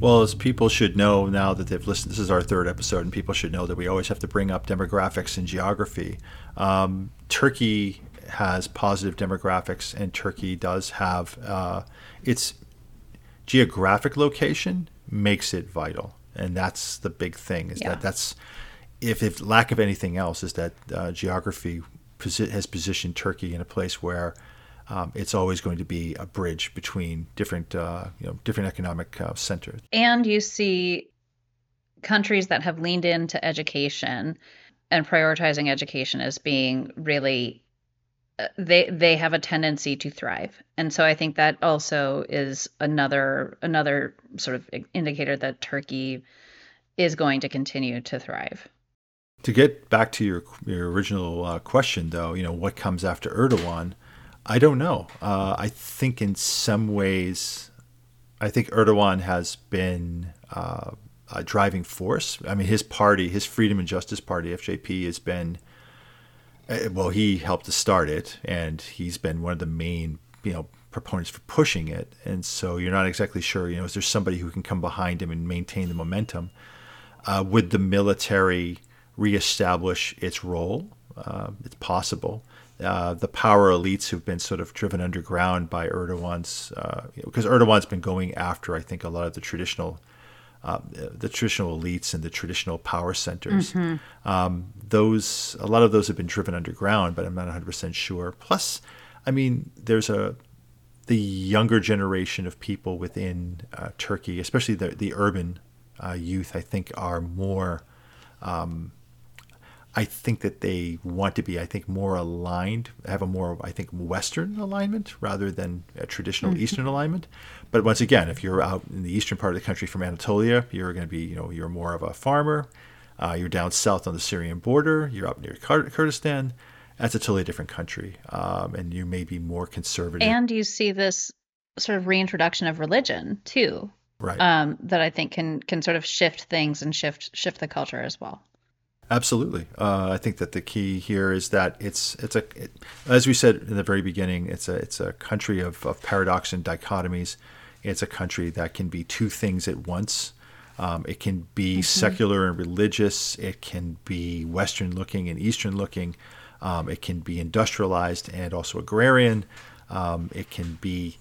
Well, as people should know now that they've listened, this is our third episode, and people should know that we always have to bring up demographics and geography. Um, Turkey has positive demographics, and Turkey does have uh, its geographic location makes it vital, and that's the big thing. Is yeah. that that's if, if lack of anything else is that uh, geography posi- has positioned Turkey in a place where um, it's always going to be a bridge between different uh, you know different economic uh, centers. And you see countries that have leaned into education and prioritizing education as being really they they have a tendency to thrive and so i think that also is another another sort of indicator that turkey is going to continue to thrive to get back to your your original uh, question though you know what comes after erdogan I don't know. Uh, I think in some ways, I think Erdogan has been uh, a driving force. I mean, his party, his Freedom and Justice Party, FJP, has been well. He helped to start it, and he's been one of the main, you know, proponents for pushing it. And so you're not exactly sure, you know, is there somebody who can come behind him and maintain the momentum? Uh, would the military reestablish its role? Uh, it's possible. Uh, the power elites who've been sort of driven underground by Erdogan's, because uh, Erdogan's been going after, I think, a lot of the traditional, uh, the traditional elites and the traditional power centers. Mm-hmm. Um, those, a lot of those have been driven underground, but I'm not 100 percent sure. Plus, I mean, there's a the younger generation of people within uh, Turkey, especially the the urban uh, youth, I think, are more. Um, I think that they want to be, I think, more aligned, have a more, I think, Western alignment rather than a traditional mm-hmm. Eastern alignment. But once again, if you're out in the eastern part of the country from Anatolia, you're going to be, you know, you're more of a farmer. Uh, you're down south on the Syrian border. You're up near Kurdistan. That's a totally different country, um, and you may be more conservative. And you see this sort of reintroduction of religion too, right? Um, that I think can can sort of shift things and shift shift the culture as well. Absolutely, uh, I think that the key here is that it's it's a it, as we said in the very beginning, it's a it's a country of, of paradox and dichotomies. It's a country that can be two things at once. Um, it can be mm-hmm. secular and religious. It can be Western looking and Eastern looking. Um, it can be industrialized and also agrarian. Um, it can be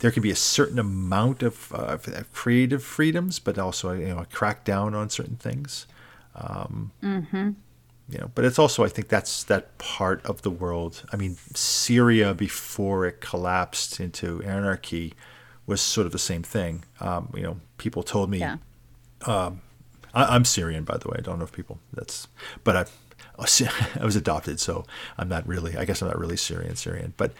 there can be a certain amount of uh, creative freedoms, but also you know a crackdown on certain things. Um, mm-hmm. You know, but it's also I think that's that part of the world. I mean, Syria before it collapsed into anarchy was sort of the same thing. Um, you know, people told me. Yeah. Um, I, am Syrian, by the way. I don't know if people that's, but I, (laughs) I was adopted, so I'm not really. I guess I'm not really Syrian, Syrian, but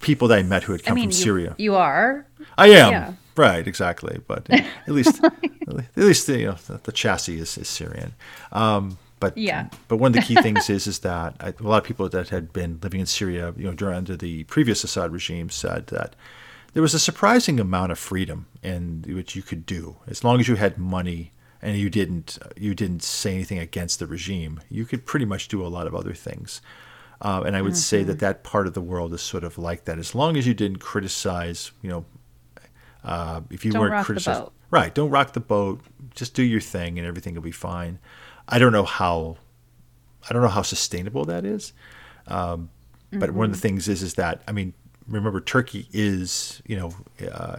people that I met who had come I mean, from you, Syria. You are. I am. Yeah. Right, exactly. But (laughs) at least, at least you know the, the chassis is, is Syrian. Um, but yeah. But one of the key (laughs) things is is that I, a lot of people that had been living in Syria, you know, during under the previous Assad regime, said that there was a surprising amount of freedom in which you could do as long as you had money and you didn't you didn't say anything against the regime. You could pretty much do a lot of other things. Uh, and I would mm-hmm. say that that part of the world is sort of like that. As long as you didn't criticize, you know, uh, if you don't weren't criticized, right? Don't rock the boat. Just do your thing, and everything will be fine. I don't know how. I don't know how sustainable that is. Um, but mm-hmm. one of the mm-hmm. things is is that I mean, remember Turkey is you know, uh,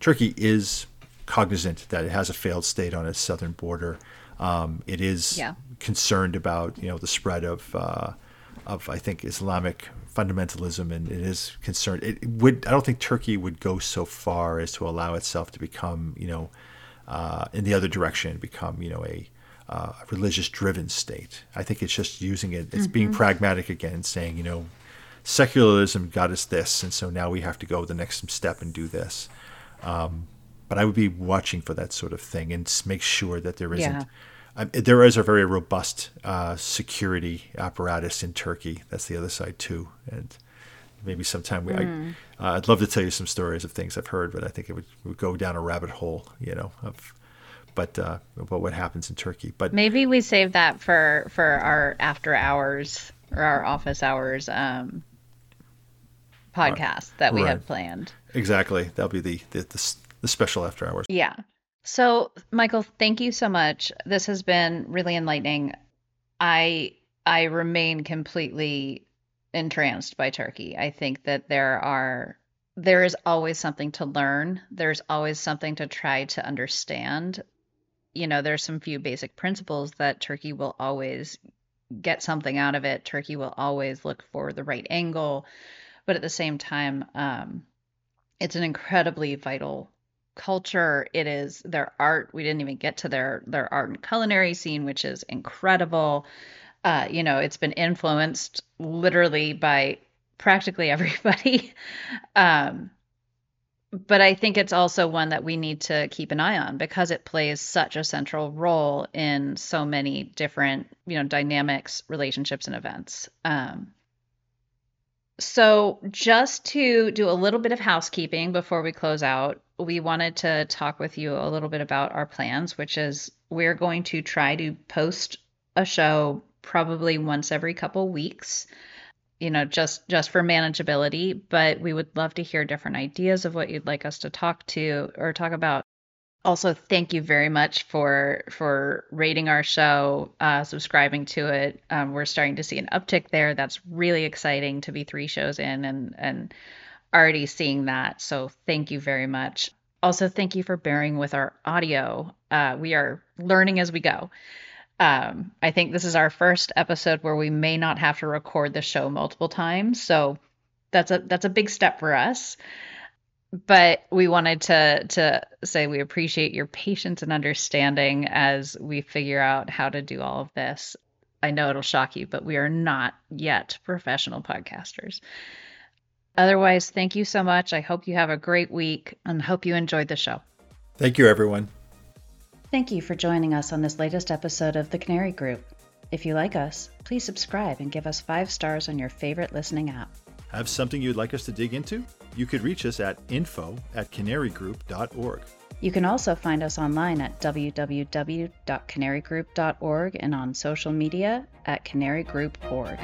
Turkey is cognizant that it has a failed state on its southern border. Um, it is yeah. concerned about you know the spread of uh, of I think Islamic fundamentalism and it is concerned. It would I don't think Turkey would go so far as to allow itself to become you know uh, in the other direction, become you know a uh, religious driven state. I think it's just using it. It's mm-hmm. being pragmatic again, saying you know secularism got us this, and so now we have to go the next step and do this. Um, but I would be watching for that sort of thing and make sure that there isn't. Yeah um, there is a very robust uh, security apparatus in Turkey. That's the other side too, and maybe sometime we. Mm. I, would love to tell you some stories of things I've heard, but I think it would, would go down a rabbit hole, you know, of but uh, about what happens in Turkey. But maybe we save that for for our after hours or our office hours um, podcast that we Right. have planned. Exactly. That'll be the the, the, the special after hours. Yeah. So, Michael, thank you so much. This has been really enlightening. I I remain completely entranced by Turkey. I think that there are there is always something to learn. There's always something to try to understand. You know, there's some few basic principles that Turkey will always get something out of it. Turkey will always look for the right angle, but at the same time, um, it's an incredibly vital culture. It is their art. We didn't even get to their their art and culinary scene, which is incredible. Uh, you know, it's been influenced literally by practically (laughs) everybody. um, but I think it's also one that we need to keep an eye on because it plays such a central role in so many different, you know, dynamics, relationships, and events. Um, so, just to do a little bit of housekeeping before we close out, we wanted to talk with you a little bit about our plans, which is we're going to try to post a show probably once every couple weeks you know just just for manageability but we would love to hear different ideas of what you'd like us to talk to or talk about. Also thank you very much for for rating our show uh, subscribing to it. Um, we're starting to see an uptick there. That's really exciting to be three shows in and and already seeing that so thank you very much also thank you for bearing with our audio uh, we are learning as we go um, I think this is our first episode where we may not have to record the show multiple times, so that's a that's a big step for us. But we wanted to to say we appreciate your patience and understanding as we figure out how to do all of this. I know it'll shock you, but we are not yet professional podcasters. Otherwise, thank you so much. I hope you have a great week and hope you enjoyed the show. Thank you, everyone. Thank you for joining us on this latest episode of The Canary Group. If you like us, please subscribe and give us five stars on your favorite listening app. Have something you'd like us to dig into? You could reach us at info at canarygroup.org. You can also find us online at www.canarygroup.org and on social media at canarygroup.org.